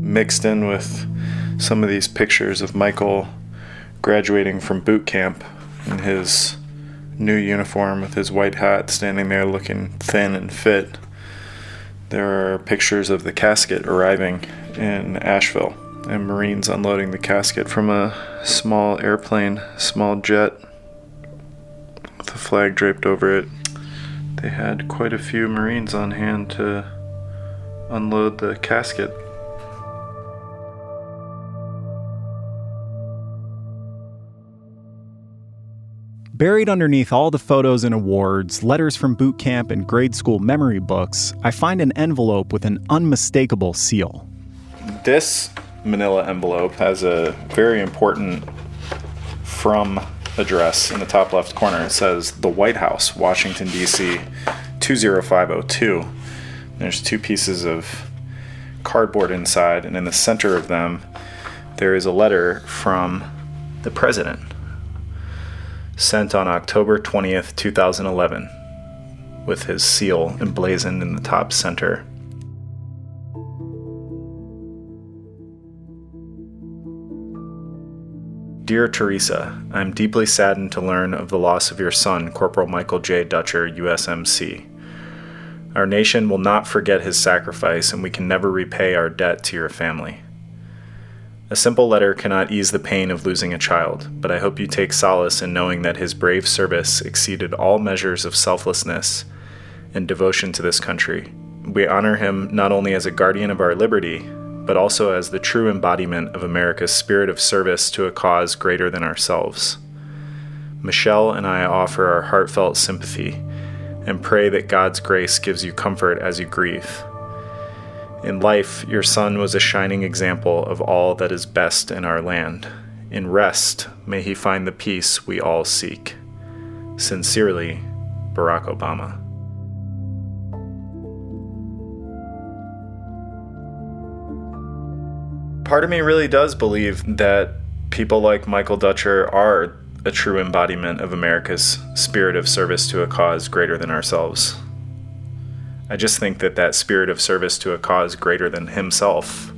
Mixed in with some of these pictures of Michael graduating from boot camp in his new uniform with his white hat, standing there looking thin and fit. There are pictures of the casket arriving in Asheville and Marines unloading the casket from a small airplane, small jet, with a flag draped over it. They had quite a few Marines on hand to unload the casket. Buried underneath all the photos and awards, letters from boot camp, and grade school memory books, I find an envelope with an unmistakable seal. This manila envelope has a very important from address in the top left corner. It says the White House, Washington, D.C., 20502. There's two pieces of cardboard inside, and in the center of them, there is a letter from the president sent on October 20th, 2011, with his seal emblazoned in the top center. Dear Teresa, I am deeply saddened to learn of the loss of your son, Corporal Michael J. Dutcher, USMC. Our nation will not forget his sacrifice, and we can never repay our debt to your family. A simple letter cannot ease the pain of losing a child, but I hope you take solace in knowing that his brave service exceeded all measures of selflessness and devotion to this country. We honor him not only as a guardian of our liberty, but also as the true embodiment of America's spirit of service to a cause greater than ourselves. Michelle and I offer our heartfelt sympathy and pray that God's grace gives you comfort as you grieve. In life, your son was a shining example of all that is best in our land. In rest, may he find the peace we all seek. Sincerely, Barack Obama. Part of me really does believe that people like Michael Dutcher are a true embodiment of America's spirit of service to a cause greater than ourselves. I just think that that spirit of service to a cause greater than himself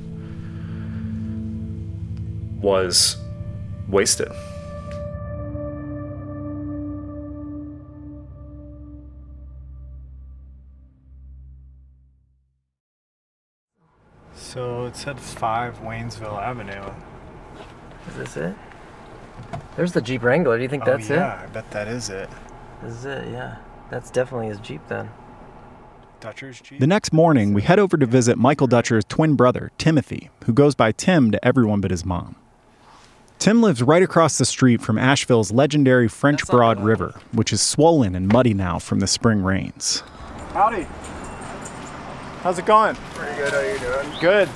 was wasted. So it said 5 Waynesville Avenue. Is this it? There's the Jeep Wrangler. Do you think oh, that's yeah, I bet that is it. it? This is it, yeah. That's definitely his Jeep then. Dutcher's Jeep? The next morning, we head over to visit Michael Dutcher's twin brother, Timothy, who goes by Tim to everyone but his mom. Tim lives right across the street from Asheville's legendary French Broad River, which is swollen and muddy now from the spring rains. Howdy. How's it going? Pretty good. How you doing? Good.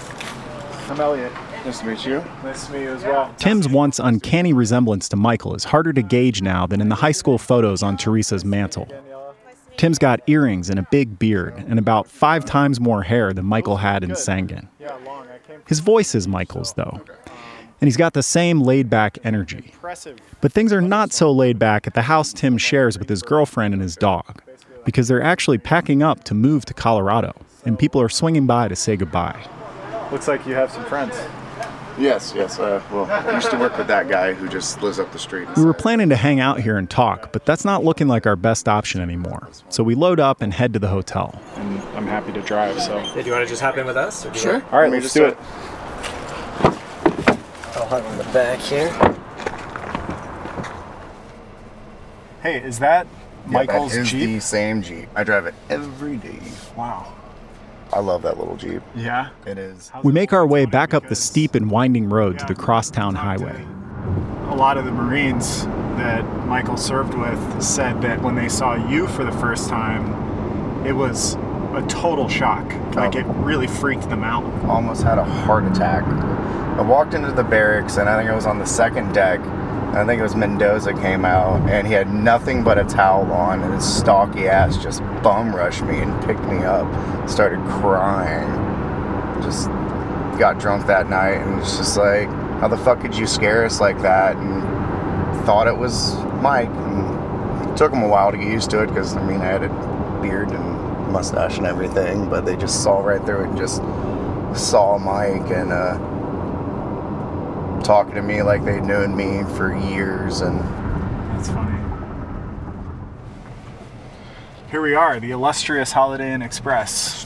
I'm Elliot. Nice to meet you. Nice to meet you as well. Tim's once uncanny resemblance to Michael is harder to gauge now than in the high school photos on Teresa's mantle. Tim's got earrings and a big beard and about five times more hair than Michael had in Sangin. His voice is Michael's, though. And he's got the same laid back energy. But things are not so laid back at the house Tim shares with his girlfriend and his dog, because they're actually packing up to move to Colorado, and people are swinging by to say goodbye. Looks like you have some friends. Yes, yes. Uh, well, I used to work with that guy who just lives up the street. We were planning to hang out here and talk, but that's not looking like our best option anymore. So we load up and head to the hotel. And I'm happy to drive, so. Hey, do you want to just hop in with us? Or do Sure. want- All right, Let me let's just do it. I'll hop in the back here. Hey, is that Yeah, Michael's that is Jeep? the same Jeep. I drive it every day. Wow. I love that little Jeep. Yeah? It is. We make our way back up the steep and winding road to the crosstown highway. A lot of the Marines that Michael served with said that when they saw you for the first time, it was a total shock. Like Oh. it really freaked them out. almost had a heart attack. I walked into the barracks and I think I was on the second deck. I think it was Mendoza came out and he had nothing but a towel on and his stocky ass just bum rushed me and picked me up. Started crying. Just got drunk that night and was just like, how the fuck could you scare us like that? And thought it was Mike. And it took him a while to get used to it because I mean I had a beard and mustache and everything, but they just saw right through it and just saw Mike and uh, talking to me like they'd known me for years and That's funny. Here we are, the illustrious Holiday Inn Express.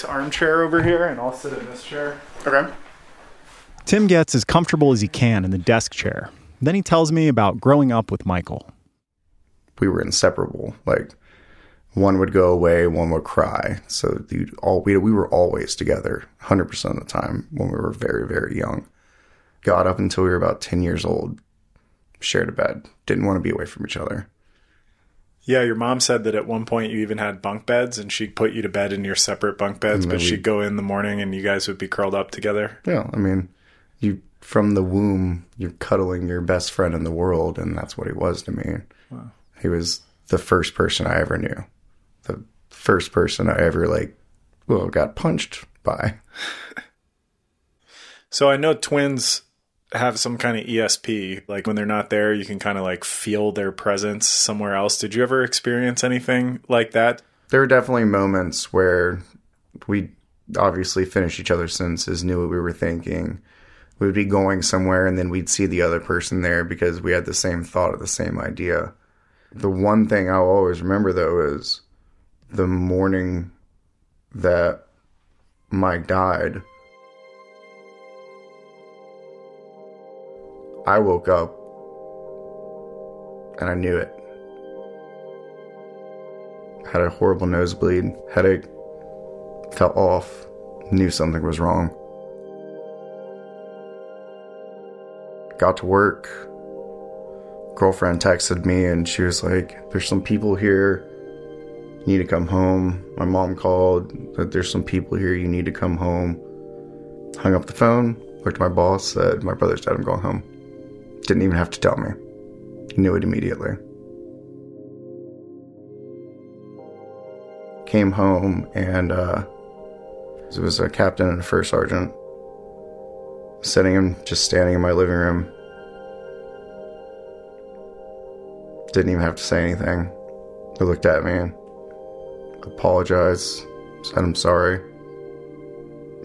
This armchair over here and I'll sit in this chair. Okay. Tim gets as comfortable as he can in the desk chair. Then he tells me about growing up with Michael. we were inseparable. Like one would go away, one would cry. So you all we we were always together, hundred percent of the time when we were very very young. Got up until we were about ten years old. Shared a bed. Didn't want to be away from each other. Yeah, your mom said that at one point you even had bunk beds and she'd put you to bed in your separate bunk beds, but she'd go in the morning and you guys would be curled up together. Yeah, I mean, you from the womb, you're cuddling your best friend in the world, and that's what he was to me. Wow. He was the first person I ever knew, the first person I ever like, well, got punched by. So I know twins have some kind of ESP. Like when they're not there, you can kind of like feel their presence somewhere else. Did you ever experience anything like that? There were definitely moments where we obviously finished each other's sentences, knew what we were thinking. We would be going somewhere and then we'd see the other person there because we had the same thought or the same idea. The one thing I'll always remember though is the morning that Mike died. I woke up and I knew it. Had a horrible nosebleed, headache, fell off, knew something was wrong. Got to work. Girlfriend texted me and she was like, There's some people here. You need to come home. My mom called that there's some people here. You need to come home. Hung up the phone, looked at my boss, said, My brother's dead. I'm going home. Didn't even have to tell me. He knew it immediately. Came home and uh, it was a captain and a first sergeant sitting him just standing in my living room. Didn't even have to say anything. They looked at me apologized, said I'm sorry.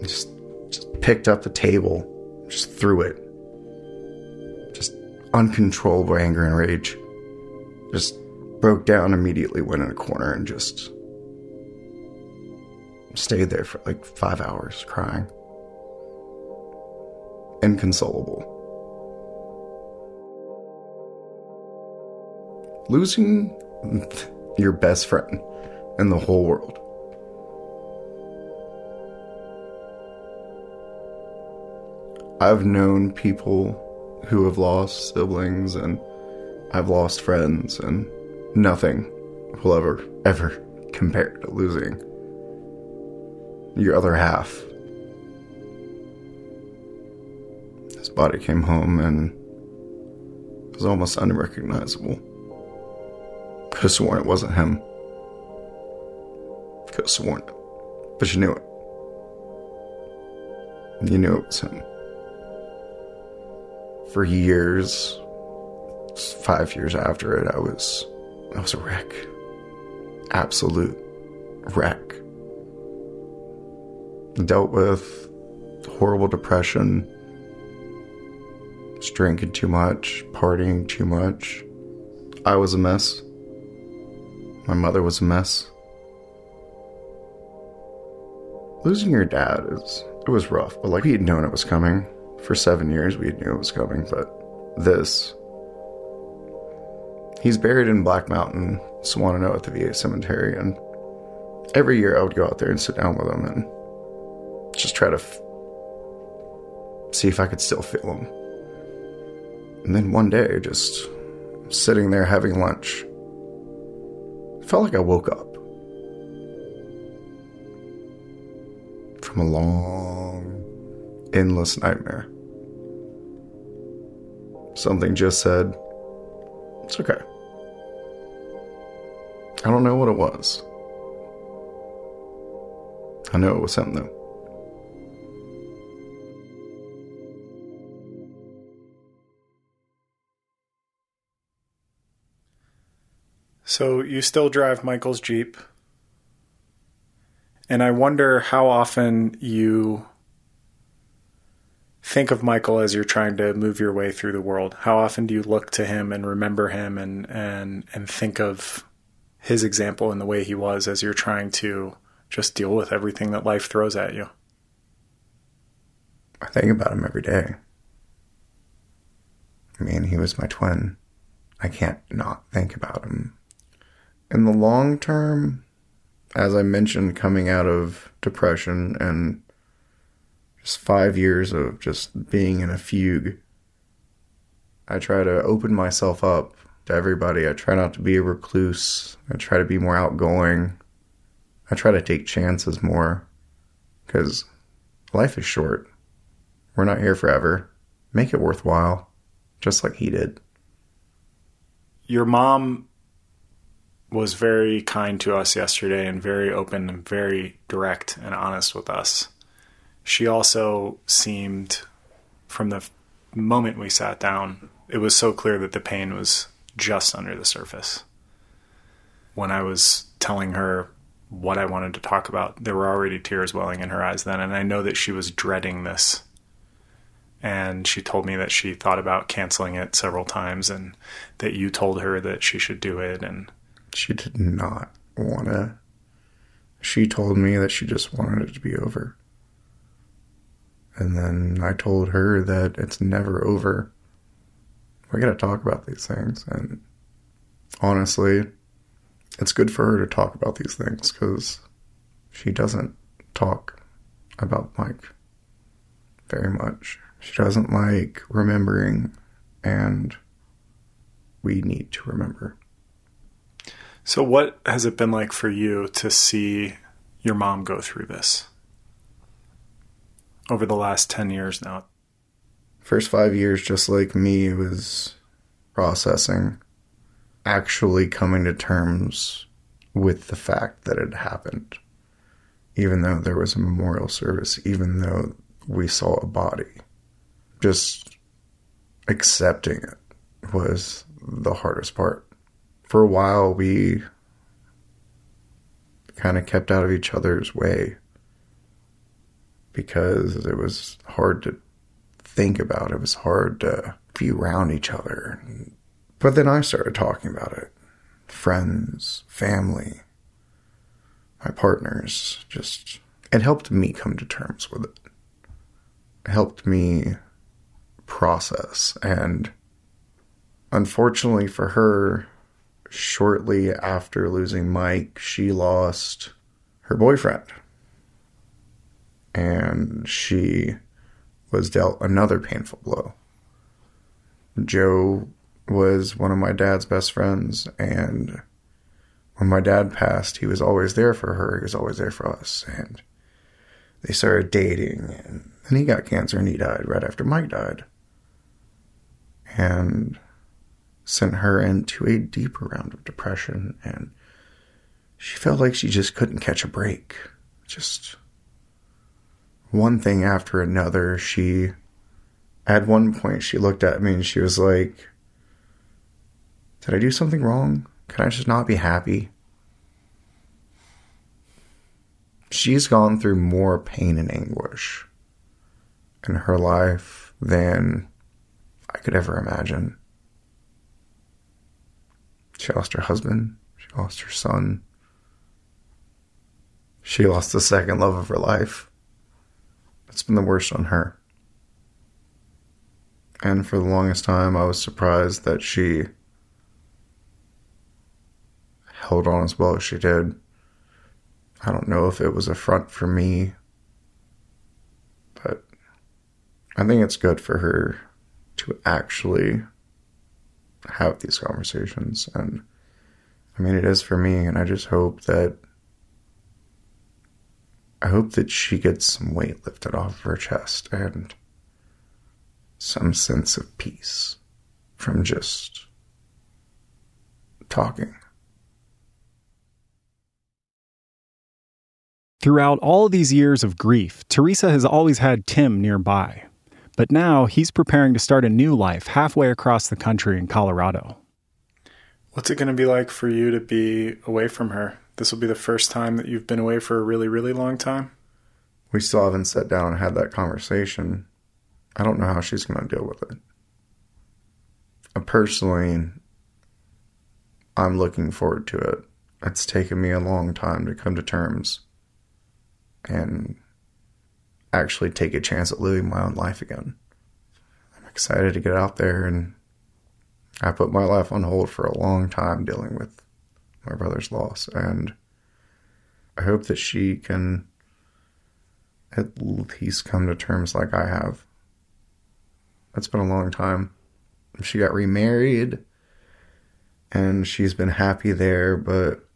Just just picked up the table, just threw it. Uncontrollable anger and rage. Just broke down immediately, went in a corner and just stayed there for like five hours crying. Inconsolable. Losing your best friend in the whole world. I've known people who have lost siblings and I've lost friends and nothing will ever, ever compare to losing your other half. His body came home and was almost unrecognizable. Could have sworn it wasn't him. Could have sworn it. But you knew it. You knew it was him. For years, five years after it, I was I was a wreck. Absolute wreck. Dealt with horrible depression, was drinking too much, partying too much. I was a mess. My mother was a mess. Losing your dad is it was rough, but like we had known it was coming. For seven years we knew it was coming, but this He's buried in Black Mountain, Swannanoa at the VA cemetery, and every year I would go out there and sit down with him and just try to f- see if I could still feel him. And then one day, just sitting there having lunch, felt like I woke up from a long, endless nightmare. Something just said, It's okay. I don't know what it was. I know it was something though. So you still drive Michael's Jeep. And I wonder how often you think of Michael as you're trying to move your way through the world. How often do you look to him and remember him and and and think of his example and the way he was as you're trying to just deal with everything that life throws at you? I think about him every day. I mean, he was my twin. I can't not think about him. In the long term, as I mentioned, coming out of depression and just five years of just being in a fugue, I try to open myself up to everybody. I try not to be a recluse. I try to be more outgoing. I try to take chances more because life is short. We're not here forever. Make it worthwhile, just like he did. Your mom was very kind to us yesterday and very open and very direct and honest with us. She also seemed, from the moment we sat down, it was so clear that the pain was just under the surface. When I was telling her what I wanted to talk about, there were already tears welling in her eyes then, and I know that she was dreading this. And she told me that she thought about canceling it several times and that you told her that she should do it and she did not want to. She told me that she just wanted it to be over. And then I told her that it's never over. We got to talk about these things. And honestly, it's good for her to talk about these things because she doesn't talk about Mike very much. She doesn't like remembering, and we need to remember. So, what has it been like for you to see your mom go through this over the last 10 years now? First five years, just like me, was processing, actually coming to terms with the fact that it happened. Even though there was a memorial service, even though we saw a body, just accepting it was the hardest part for a while we kind of kept out of each other's way because it was hard to think about. It was hard to be around each other. But then I started talking about it. Friends, family, my partners, just, it helped me come to terms with it. It helped me process. And unfortunately for her, shortly after losing Mike, she lost her boyfriend. And she was dealt another painful blow. Joe was one of my dad's best friends, and when my dad passed, he was always there for her. He was always there for us. And they started dating, and then he got cancer and he died right after Mike died. And sent her into a deeper round of depression and she felt like she just couldn't catch a break. Just one thing after another. She, at one point, she looked at me and she was like, Did I do something wrong? Can I just not be happy? She's gone through more pain and anguish in her life than I could ever imagine. She lost her husband. She lost her son. She lost the second love of her life. It's been the worst on her. And for the longest time, I was surprised that she held on as well as she did. I don't know if it was a front for me, but I think it's good for her to actually have these conversations. And I mean, it is for me, and I just hope that. I hope that she gets some weight lifted off of her chest and some sense of peace from just talking. Throughout all these years of grief, Teresa has always had Tim nearby. But now he's preparing to start a new life halfway across the country in Colorado. What's it going to be like for you to be away from her? This will be the first time that you've been away for a really, really long time? We still haven't sat down and had that conversation. I don't know how she's going to deal with it. Uh, personally, I'm looking forward to it. It's taken me a long time to come to terms and actually take a chance at living my own life again. I'm excited to get out there and I put my life on hold for a long time dealing with my brother's loss and I hope that she can at least come to terms like I have. That's been a long time. She got remarried and she's been happy there, but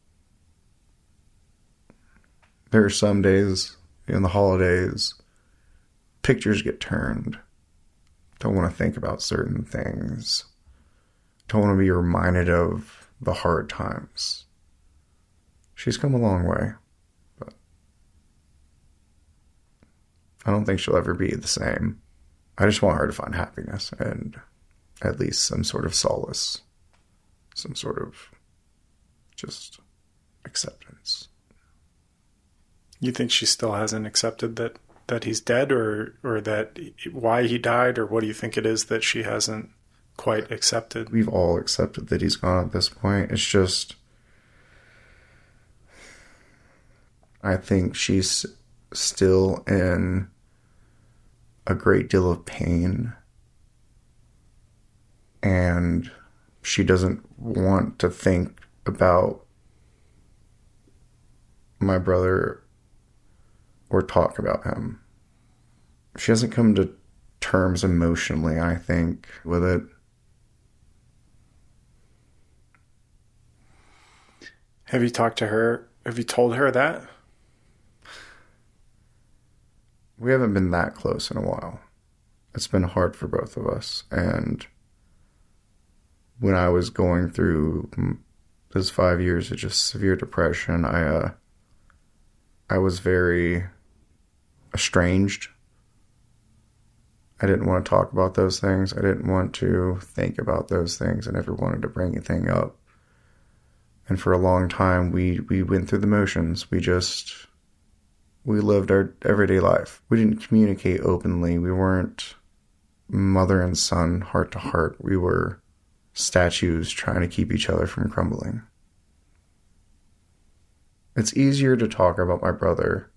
there are some days in the holidays, pictures get turned. Don't want to think about certain things. Don't want to be reminded of the hard times. She's come a long way, but I don't think she'll ever be the same. I just want her to find happiness and at least some sort of solace, some sort of just acceptance. You think she still hasn't accepted that that he's dead, or or that why he died, or what do you think it is that she hasn't quite accepted? We've all accepted that he's gone at this point. It's just, I think she's still in a great deal of pain, and she doesn't want to think about my brother or talk about him. She hasn't come to terms emotionally, I think, with it. Have you talked to her? Have you told her that? We haven't been that close in a while. It's been hard for both of us. And when I was going through those five years of just severe depression, I, uh, I was very estranged. I didn't want to talk about those things. I didn't want to think about those things. I never wanted to bring anything up. And for a long time, we, we went through the motions. We just, we lived our everyday life. We didn't communicate openly. We weren't mother and son, heart to heart. We were statues trying to keep each other from crumbling. It's easier to talk about my brother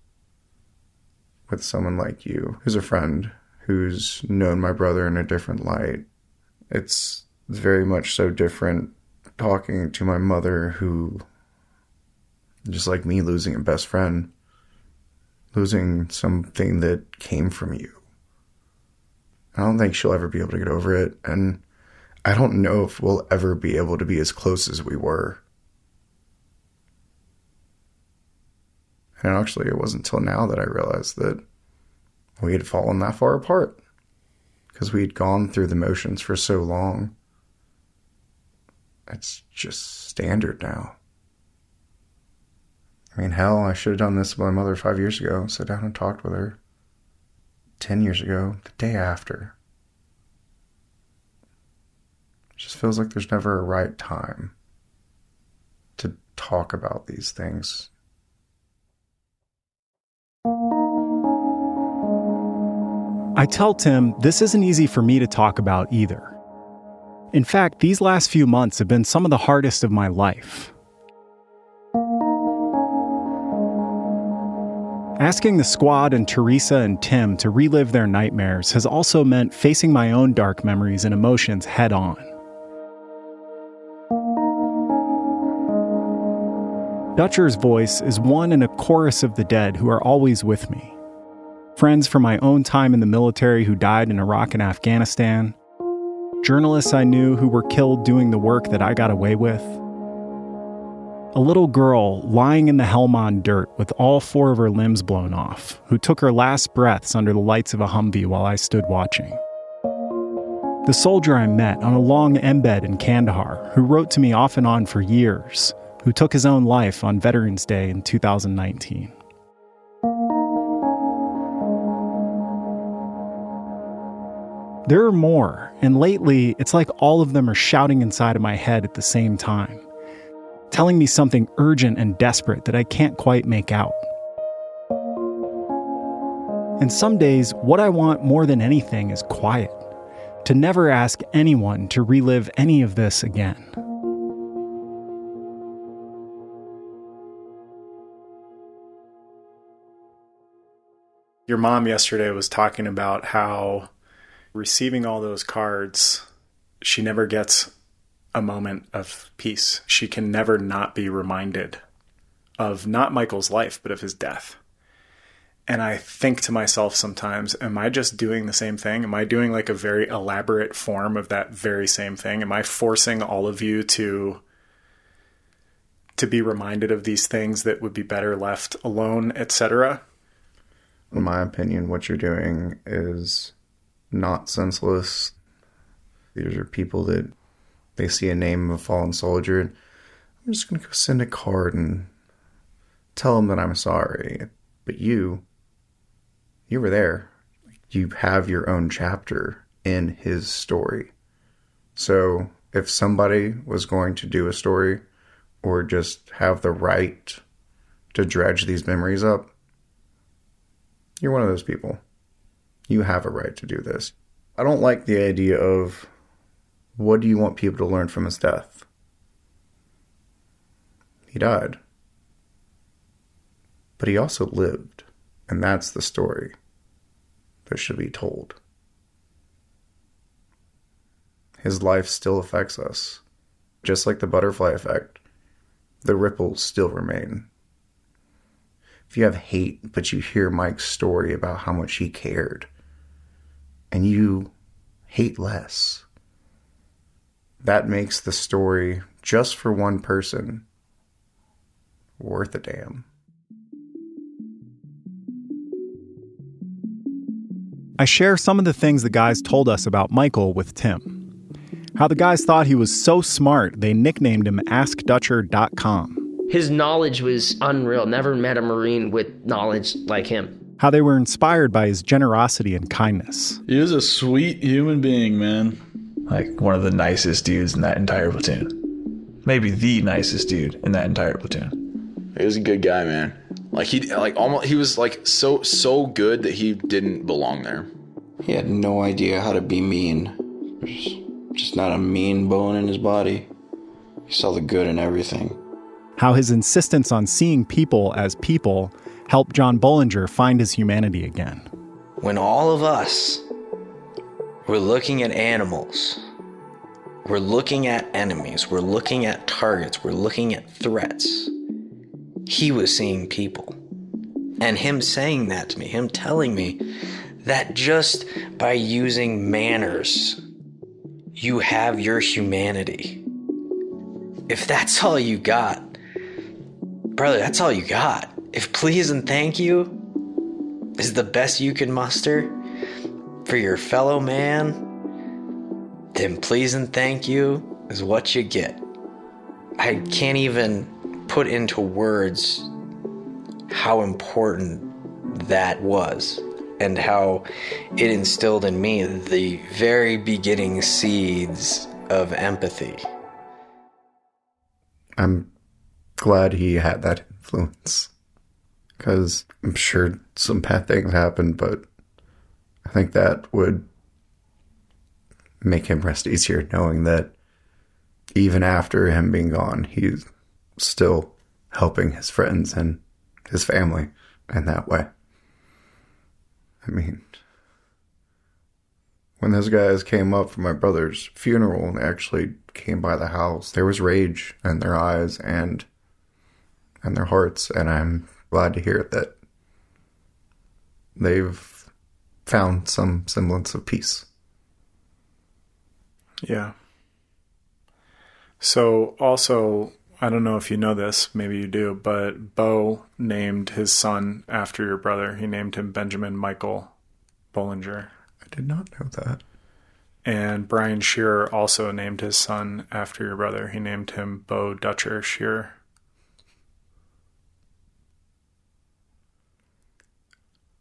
with someone like you, who's a friend, who's known my brother in a different light. It's very much so different talking to my mother, who, just like me, losing a best friend, losing something that came from you. I don't think she'll ever be able to get over it. And I don't know if we'll ever be able to be as close as we were. And actually, it wasn't until now that I realized that we had fallen that far apart because we had gone through the motions for so long. It's just standard now. I mean, hell, I should have done this with my mother five years ago, sat down and talked with her. Ten years ago, the day after. It just feels like there's never a right time to talk about these things. I tell Tim this isn't easy for me to talk about either. In fact, these last few months have been some of the hardest of my life. Asking the squad and Teresa and Tim to relive their nightmares has also meant facing my own dark memories and emotions head on. Dutcher's voice is one in a chorus of the dead who are always with me. Friends from my own time in the military who died in Iraq and Afghanistan. Journalists I knew who were killed doing the work that I got away with. A little girl lying in the Helmand dirt with all four of her limbs blown off, who took her last breaths under the lights of a Humvee while I stood watching. The soldier I met on a long embed in Kandahar, who wrote to me off and on for years, who took his own life on Veterans Day in 2019. There are more, and lately it's like all of them are shouting inside of my head at the same time, telling me something urgent and desperate that I can't quite make out. And some days, what I want more than anything is quiet, to never ask anyone to relive any of this again. Your mom yesterday was talking about how receiving all those cards, she never gets a moment of peace. She can never not be reminded of not Michael's life, but of his death. And I think to myself sometimes, am I just doing the same thing? Am I doing like a very elaborate form of that very same thing? Am I forcing all of you to to be reminded of these things that would be better left alone, etc.? In my opinion, what you're doing is not senseless. These are people that they see a name of a fallen soldier. And I'm just going to go send a card and tell them that I'm sorry. But you, you were there. You have your own chapter in his story. So if somebody was going to do a story or just have the right to dredge these memories up, you're one of those people. You have a right to do this. I don't like the idea of what do you want people to learn from his death? He died. But he also lived. And that's the story that should be told. His life still affects us. Just like the butterfly effect, the ripples still remain. If you have hate, but you hear Mike's story about how much he cared, and you hate less, that makes the story just for one person worth a damn. I share some of the things the guys told us about Michael with Tim. How the guys thought he was so smart, they nicknamed him AskDutcher.com. His knowledge was unreal. Never met a Marine with knowledge like him. How they were inspired by his generosity and kindness. He was a sweet human being, man. Like one of the nicest dudes in that entire platoon. Maybe the nicest dude in that entire platoon. He was a good guy, man. Like he like almost he was like so so good that he didn't belong there. He had no idea how to be mean. There's just not a mean bone in his body. He saw the good in everything. How his insistence on seeing people as people helped John Bollinger find his humanity again. When all of us were looking at animals, we're looking at enemies, we're looking at targets, we're looking at threats, he was seeing people. And him saying that to me, him telling me that just by using manners, you have your humanity. If that's all you got, brother, that's all you got. If please and thank you is the best you can muster for your fellow man, then please and thank you is what you get. I can't even put into words how important that was and how it instilled in me the very beginning seeds of empathy. I'm glad he had that influence because I'm sure some bad things happened, but I think that would make him rest easier knowing that even after him being gone, he's still helping his friends and his family in that way. I mean, when those guys came up for my brother's funeral and actually came by the house, there was rage in their eyes, and and their hearts, and I'm glad to hear that they've found some semblance of peace. Yeah. So, also, I don't know if you know this, maybe you do, but Bo named his son after your brother. He named him Benjamin Michael Bollinger. I did not know that. And Brian Shearer also named his son after your brother. He named him Bo Dutcher Shearer.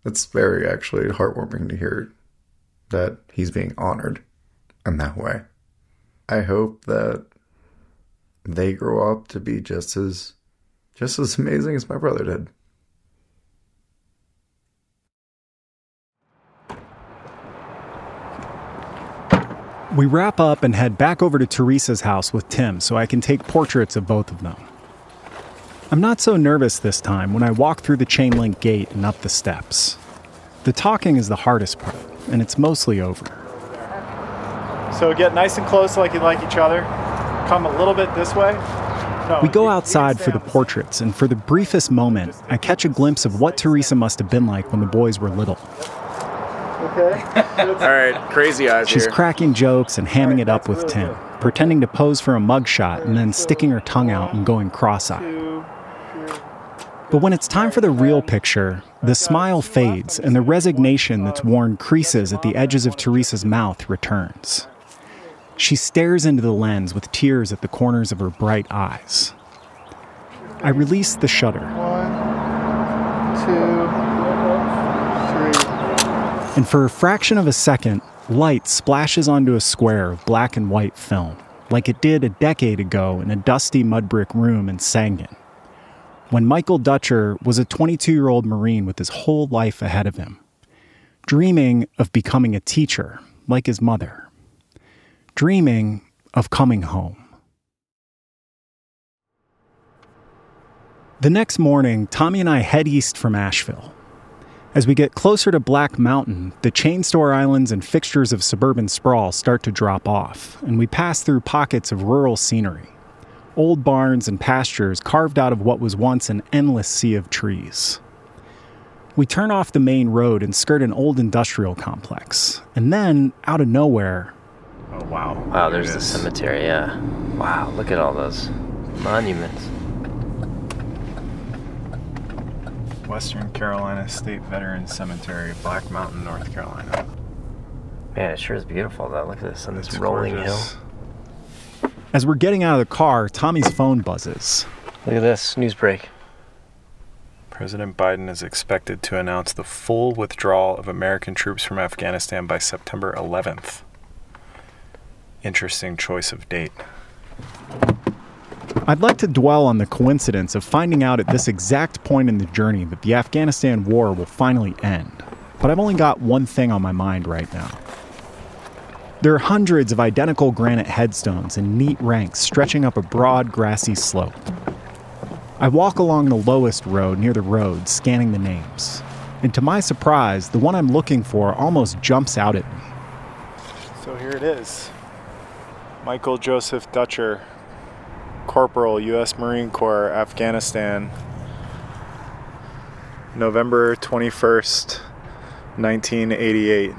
It's very actually heartwarming to hear that he's being honored in that way. I hope that they grow up to be just as just as amazing as my brother did. We wrap up and head back over to Teresa's house with Tim so I can take portraits of both of them. I'm not so nervous this time when I walk through the chain link gate and up the steps. The talking is the hardest part, and it's mostly over. So get nice and close like you like each other. Come a little bit this way. No, We go outside for the portraits, and for the briefest moment, I catch a glimpse of what Teresa must have been like when the boys were little. Okay. All right, crazy eyes She's here. cracking jokes and hamming it up with Tim, pretending to pose for a mugshot and then sticking her tongue out and going cross eyed. But when it's time for the real picture, the smile fades and the resignation that's worn creases at the edges of Teresa's mouth returns. She stares into the lens with tears at the corners of her bright eyes. I release the shutter, Two, three. and for a fraction of a second, light splashes onto a square of black and white film, like it did a decade ago in a dusty mud brick room in Sangin, when Michael Dutcher was a 22 year old Marine with his whole life ahead of him, dreaming of becoming a teacher like his mother, dreaming of coming home. The next morning, Tommy and I head east from Asheville. As we get closer to Black Mountain, the chain store islands and fixtures of suburban sprawl start to drop off, and we pass through pockets of rural scenery. Old barns and pastures carved out of what was once an endless sea of trees. We turn off the main road and skirt an old industrial complex. And then, out of nowhere, Oh, wow. Wow, there's the cemetery, yeah. Wow, look at all those monuments. Western Carolina State Veterans Cemetery, Black Mountain, North Carolina. Man, it sure is beautiful though. Look at this on this It's rolling gorgeous. hill. As we're getting out of the car, Tommy's phone buzzes. Look at this news break. President Biden is expected to announce the full withdrawal of American troops from Afghanistan by September 11th. Interesting choice of date. I'd like to dwell on the coincidence of finding out at this exact point in the journey that the Afghanistan war will finally end. But I've only got one thing on my mind right now. There are hundreds of identical granite headstones in neat ranks stretching up a broad, grassy slope. I walk along the lowest road near the road, scanning the names. And to my surprise, the one I'm looking for almost jumps out at me. So here it is. Michael Joseph Dutcher, Corporal, U.S. Marine Corps, Afghanistan. November 21st, 1988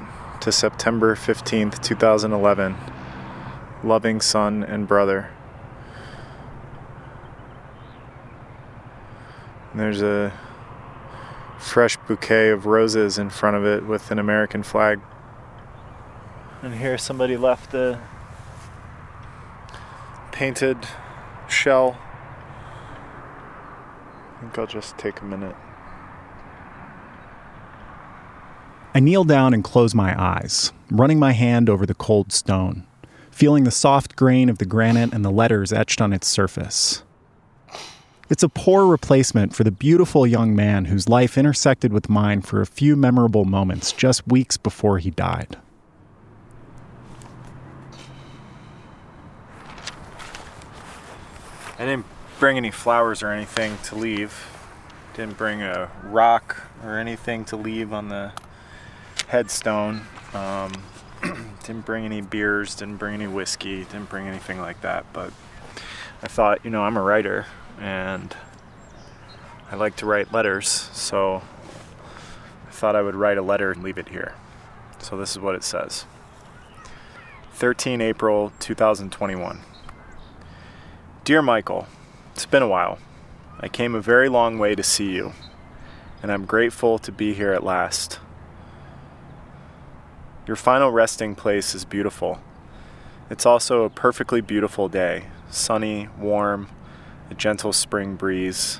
to September 15th, 2011. Loving son and brother. And there's a fresh bouquet of roses in front of it with an American flag. And here somebody left a painted shell. I think I'll just take a minute. I kneel down and close my eyes, running my hand over the cold stone, feeling the soft grain of the granite and the letters etched on its surface. It's a poor replacement for the beautiful young man whose life intersected with mine for a few memorable moments just weeks before he died. I didn't bring any flowers or anything to leave. Didn't bring a rock or anything to leave on the headstone. Um, didn't bring any beers, didn't bring any whiskey, didn't bring anything like that. But I thought, you know, I'm a writer and I like to write letters, so I thought I would write a letter and leave it here. So this is what it says 13 April 2021. Dear Michael, it's been a while. I came a very long way to see you, and I'm grateful to be here at last. Your final resting place is beautiful. It's also a perfectly beautiful day sunny, warm, a gentle spring breeze.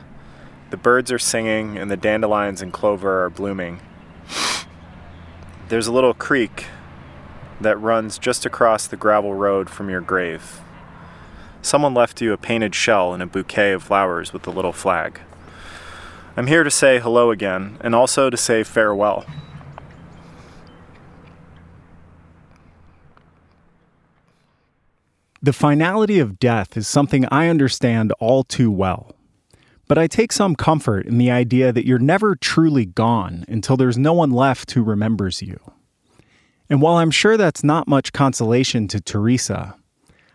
The birds are singing, and the dandelions and clover are blooming. There's a little creek that runs just across the gravel road from your grave. Someone left you a painted shell and a bouquet of flowers with a little flag. I'm here to say hello again, and also to say farewell. The finality of death is something I understand all too well. But I take some comfort in the idea that you're never truly gone until there's no one left who remembers you. And while I'm sure that's not much consolation to Teresa,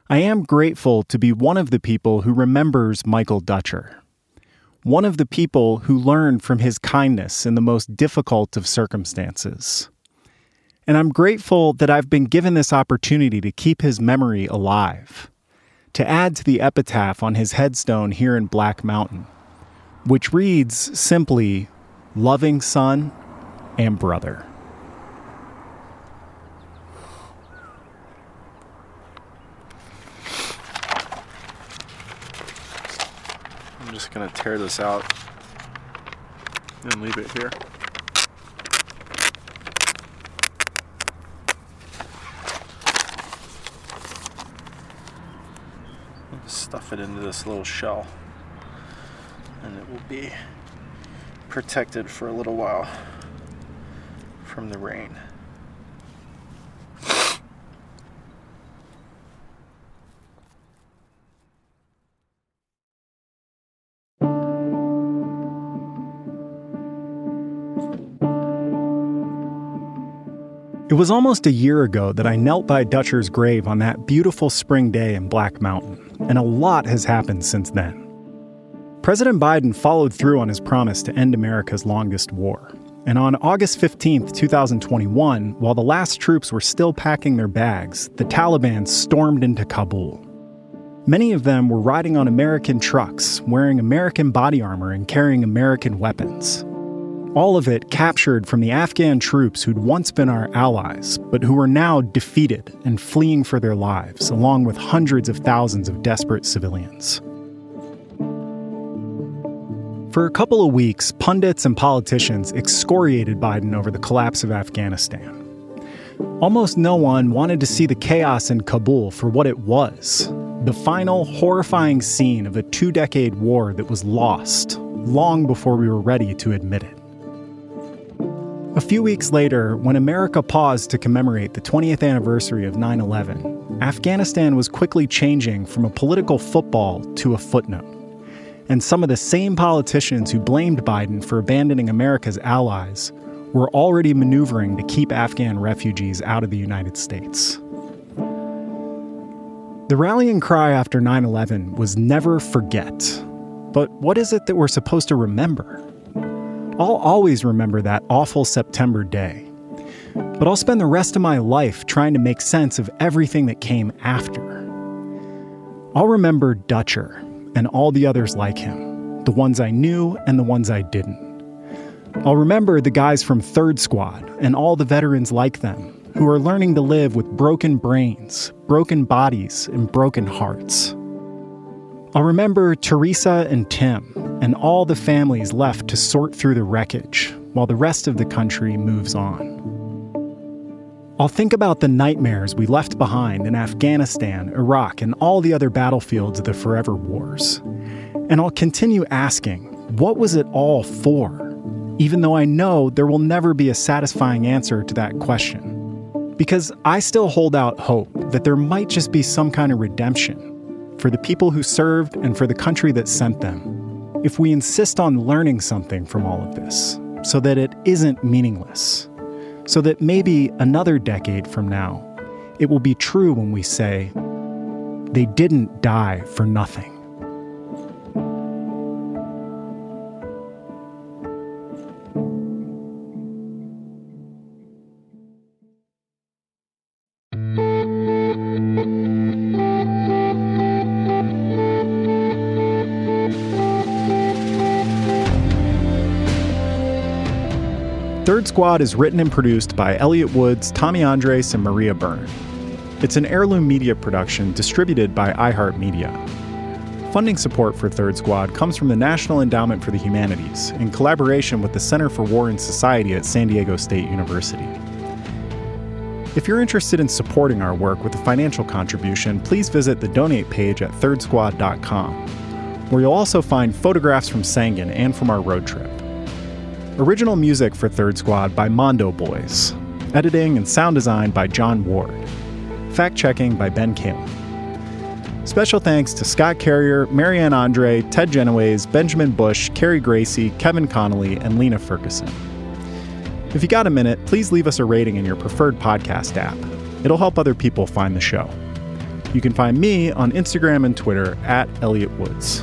I am grateful to be one of the people who remembers Michael Dutcher. One of the people who learned from his kindness in the most difficult of circumstances. And I'm grateful that I've been given this opportunity to keep his memory alive, to add to the epitaph on his headstone here in Black Mountain, which reads simply, Loving Son and Brother. I'm just going to tear this out and leave it here. Stuff it into this little shell and it will be protected for a little while from the rain. It was almost a year ago that I knelt by Dutcher's grave on that beautiful spring day in Black Mountain, and a lot has happened since then. President Biden followed through on his promise to end America's longest war. And on August 15, 2021, while the last troops were still packing their bags, the Taliban stormed into Kabul. Many of them were riding on American trucks, wearing American body armor and carrying American weapons. All of it captured from the Afghan troops who'd once been our allies, but who were now defeated and fleeing for their lives, along with hundreds of thousands of desperate civilians. For a couple of weeks, pundits and politicians excoriated Biden over the collapse of Afghanistan. Almost no one wanted to see the chaos in Kabul for what it was the final, horrifying scene of a two decade war that was lost long before we were ready to admit it. A few weeks later, when America paused to commemorate the 20th anniversary of 9 11, Afghanistan was quickly changing from a political football to a footnote. And some of the same politicians who blamed Biden for abandoning America's allies were already maneuvering to keep Afghan refugees out of the United States. The rallying cry after 9 11 was never forget. But what is it that we're supposed to remember? I'll always remember that awful September day. But I'll spend the rest of my life trying to make sense of everything that came after. I'll remember Dutcher and all the others like him, the ones I knew and the ones I didn't. I'll remember the guys from Third Squad and all the veterans like them who are learning to live with broken brains, broken bodies, and broken hearts. I'll remember Teresa and Tim and all the families left to sort through the wreckage while the rest of the country moves on. I'll think about the nightmares we left behind in Afghanistan, Iraq, and all the other battlefields of the forever wars. And I'll continue asking, what was it all for? Even though I know there will never be a satisfying answer to that question. Because I still hold out hope that there might just be some kind of redemption for the people who served and for the country that sent them if we insist on learning something from all of this so that it isn't meaningless. So that maybe another decade from now, it will be true when we say, they didn't die for nothing. Squad is written and produced by Elliot Woods, Tommy Andres, and Maria Byrne. It's an heirloom media production distributed by iHeartMedia. Funding support for Third Squad comes from the National Endowment for the Humanities in collaboration with the Center for War and Society at San Diego State University. If you're interested in supporting our work with a financial contribution, please visit the donate page at thirdsquad.com, where you'll also find photographs from Sangin and from our road trip. Original music for Third Squad by Mondo Boys. Editing and sound design by John Ward. Fact checking by Ben Kalen. Special thanks to Scott Carrier, Marianne Andre, Ted Genoways, Benjamin Bush, Carrie Gracie, Kevin Connolly, and Lena Ferguson. If you got a minute, please leave us a rating in your preferred podcast app. It'll help other people find the show. You can find me on Instagram and Twitter at Elliot Woods.